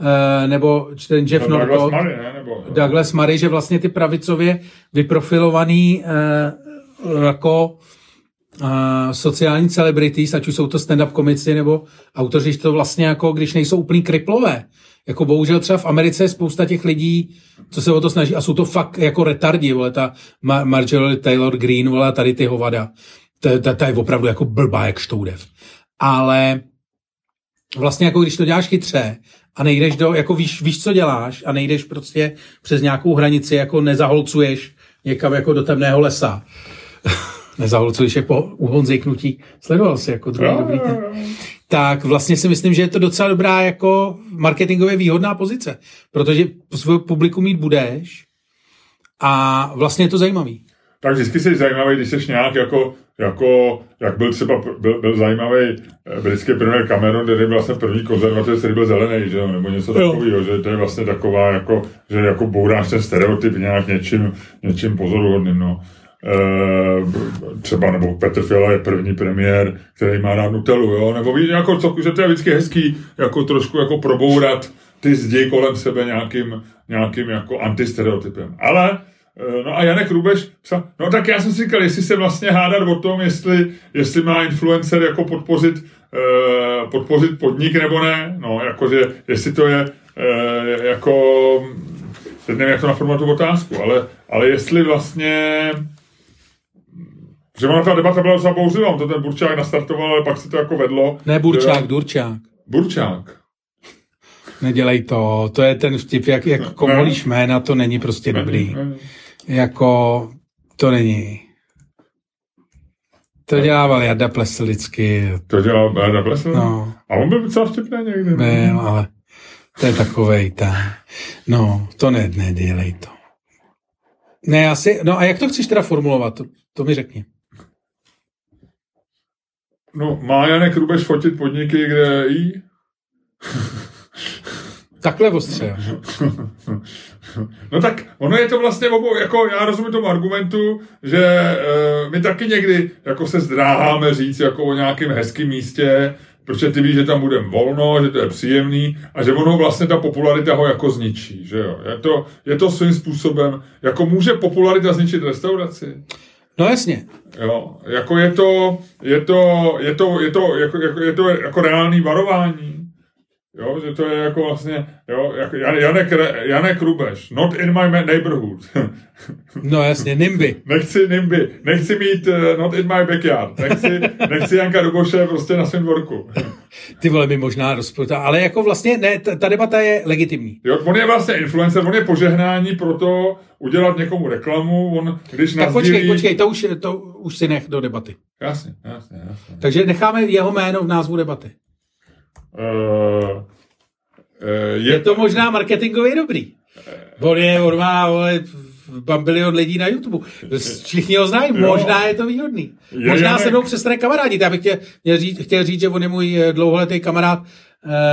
Uh, nebo ten Jeff no, Norcott, Douglas Murray, ne? Nebo, Douglas Murray, že vlastně ty pravicově vyprofilovaný uh, jako sociální celebrities, ať už jsou to stand-up komici nebo autoři, že to vlastně jako, když nejsou úplný kriplové. Jako bohužel třeba v Americe je spousta těch lidí, co se o to snaží a jsou to fakt jako retardi, vole, ta Marjorie Taylor Green, vole, tady ty hovada. Ta, ta je opravdu jako blbá jak štoudev. Ale vlastně jako když to děláš chytře a nejdeš do, jako víš, víš, co děláš a nejdeš prostě přes nějakou hranici, jako nezaholcuješ někam jako do temného lesa. Nezaholcuješ jako u Honzy Knutí. Sledoval jsi jako druhý dobrý ten. Tak vlastně si myslím, že je to docela dobrá jako marketingově výhodná pozice, protože svůj publikum mít budeš a vlastně je to zajímavý. Tak vždycky jsi zajímavý, když jsi nějak jako jako, jak byl třeba, byl, byl zajímavý eh, britský premiér Cameron, který byl vlastně první konzervativ, který byl zelený, že jo, nebo něco takového, že to je vlastně taková, jako, že jako bouráš ten stereotyp nějak něčím, něčím pozoruhodným, no. E, třeba, nebo Petr Fiala je první premiér, který má rád Nutellu, jo, nebo víš, jako, co, že to je vždycky hezký, jako trošku jako probourat ty zdi kolem sebe nějakým, nějakým jako antistereotypem. Ale Eh, no a Janek Rubeš no tak já jsem si říkal, jestli se vlastně hádat o tom, jestli, jestli má influencer jako podpořit, uh, podpořit podnik nebo ne, no jakože, jestli to je uh, jako, teď nevím, jak to naformulovat tu otázku, ale, ale jestli vlastně že ona ta debata byla docela bouřlivá, to ten Burčák nastartoval, ale pak se to jako vedlo. Ne Burčák, že... Durčák. Burčák. Nedělej to, to je ten vtip, jak, jak komolíš jména, to není prostě dobrý. Ne, ne, ne. Jako, to není. To dělával Jarda Plesl vždycky. To dělal Jarda Plesl? No. A on byl docela vtipný někdy. Ne, no, ale to je takovej, ta. No, to ne, nedělej to. Ne, asi, no a jak to chceš teda formulovat? To, to mi řekni. No, má Janek Rubeš fotit podniky, kde jí? Takhle ostře. No tak ono je to vlastně obou, jako já rozumím tomu argumentu, že e, my taky někdy jako se zdráháme říct jako o nějakém hezkém místě, protože ty víš, že tam budeme volno, že to je příjemný a že ono vlastně ta popularita ho jako zničí, že jo. Je to, je to svým způsobem, jako může popularita zničit restauraci? No jasně. Jo, jako je to, je to, je to, je to, jako, jako, je to jako reálný varování. Jo, že to je jako vlastně, jo, jako Janek, Janek Rubeš, not in my neighborhood. no jasně, NIMBY. nechci NIMBY, nechci mít uh, not in my backyard, nechci, nechci Janka Ruboše prostě na svém dvorku. Ty vole mi možná rozputá, ale jako vlastně ne, ta, ta debata je legitimní. Jo, on je vlastně influencer, on je požehnání pro to udělat někomu reklamu, on když Tak nazdílí... počkej, počkej, to už, to už si nech do debaty. Jasně, jasně, jasně. Takže necháme jeho jméno v názvu debaty. Uh, je, je to možná marketingově dobrý. On je, on má vole, bambilion lidí na YouTube. Všichni ho znají, možná je to výhodný. Je, možná se mnou přestane kamarádi. Já bych chtěl, chtěl, říct, chtěl říct, že on je můj eh, dlouholetý kamarád,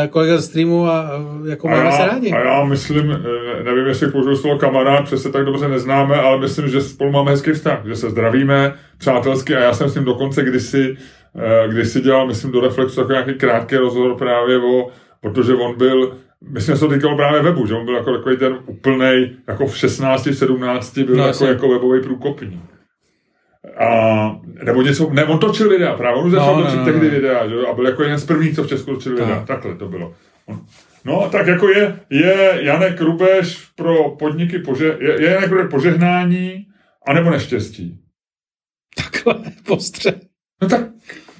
kolega z streamu a jako máme se rádi. A já myslím, nevím, jestli použiju slovo kamarád, přesně tak dobře neznáme, ale myslím, že spolu máme hezký vztah, že se zdravíme přátelsky a já jsem s ním dokonce kdysi Eh, když si dělal, myslím, do Reflexu takový nějaký krátký rozhovor právě o, protože on byl, myslím, že se to týkalo právě webu, že on byl jako takový ten úplnej, jako v 16, 17 byl no, jako, jako webový průkopník. A, nebo něco, ne, on točil videa, právě on začal no, točit no, no, tehdy no. videa, že? a byl jako jeden z prvních, co v Česku točil videa, takhle to bylo. On, No, tak jako je, je Janek Rubeš pro podniky pože, je, je Janek Rubeš požehnání anebo neštěstí. Takhle, postře. No tak,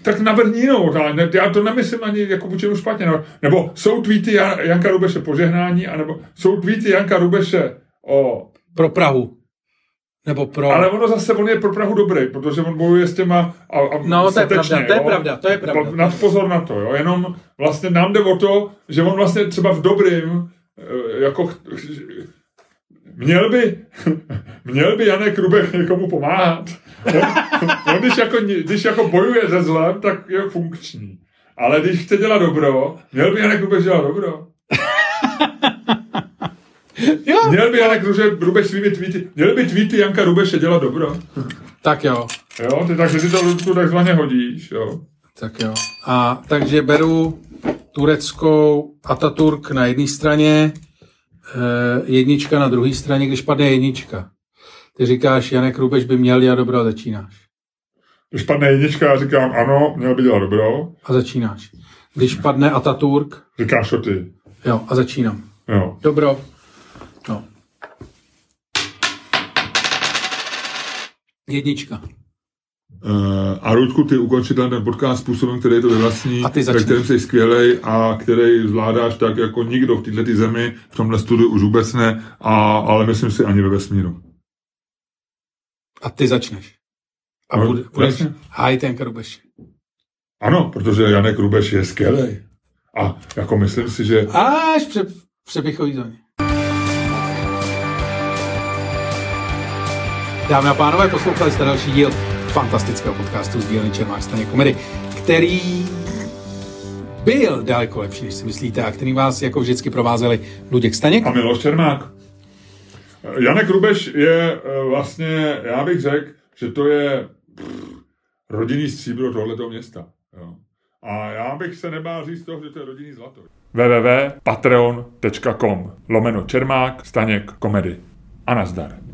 tak navrhni jinou. Ne, já to nemyslím ani jako vůči špatně. No. Nebo jsou tweety Jan, Janka Rubeše požehnání, anebo jsou tweety Janka Rubeše o... Pro Prahu. Nebo pro... Ale ono zase, on je pro Prahu dobrý, protože on bojuje s těma a, a No, to je pravda, to je pravda, to je pravda. Nad pozor na to, jo. Jenom vlastně nám jde o to, že on vlastně třeba v dobrým eh, jako měl by, měl by Janek Rubek někomu pomáhat. On, on když, jako, když jako bojuje se zlem, tak je funkční. Ale když chce dělat dobro, měl by Janek Rubek dělat dobro. Jo. Měl by Janek Rubeš svými tweety, měl by tweety Janka Rubeše dělat dobro. Tak jo. Jo, ty takže si to Ludku takzvaně hodíš, jo. Tak jo. A takže beru tureckou Ataturk na jedné straně, eh, jednička na druhé straně, když padne jednička. Ty říkáš, Janek Rubeš by měl dělat dobro a začínáš. Když padne jednička, já říkám, ano, měl by dělat dobro. A začínáš. Když padne Ataturk. Říkáš to ty. Jo, a začínám. Jo. Dobro. No. Jednička. Uh, a Ruďku, ty ukončit ten podcast způsobem, který je to vlastní, ve kterém jsi skvělej a který zvládáš tak jako nikdo v této zemi, v tomhle studiu už vůbec ne, a, ale myslím si ani ve vesmíru. A ty začneš. A no, bude, budeš hájit Janka Rubeš. Ano, protože Janek Rubeš je skvělý. A jako myslím si, že... Až pře, přepichový zóně. Dámy a pánové, poslouchali jste další díl fantastického podcastu z dílny Čermák staně komedy, který byl daleko lepší, než si myslíte, a který vás jako vždycky provázeli Luděk Staněk. A Miloš Čermák. Janek Rubeš je eh, vlastně, já bych řekl, že to je pff, rodinný stříbro tohoto města. Jo. A já bych se nebál říct toho, že to je rodinný zlato. www.patreon.com lomeno Čermák, Staněk, komedy. A nazdar.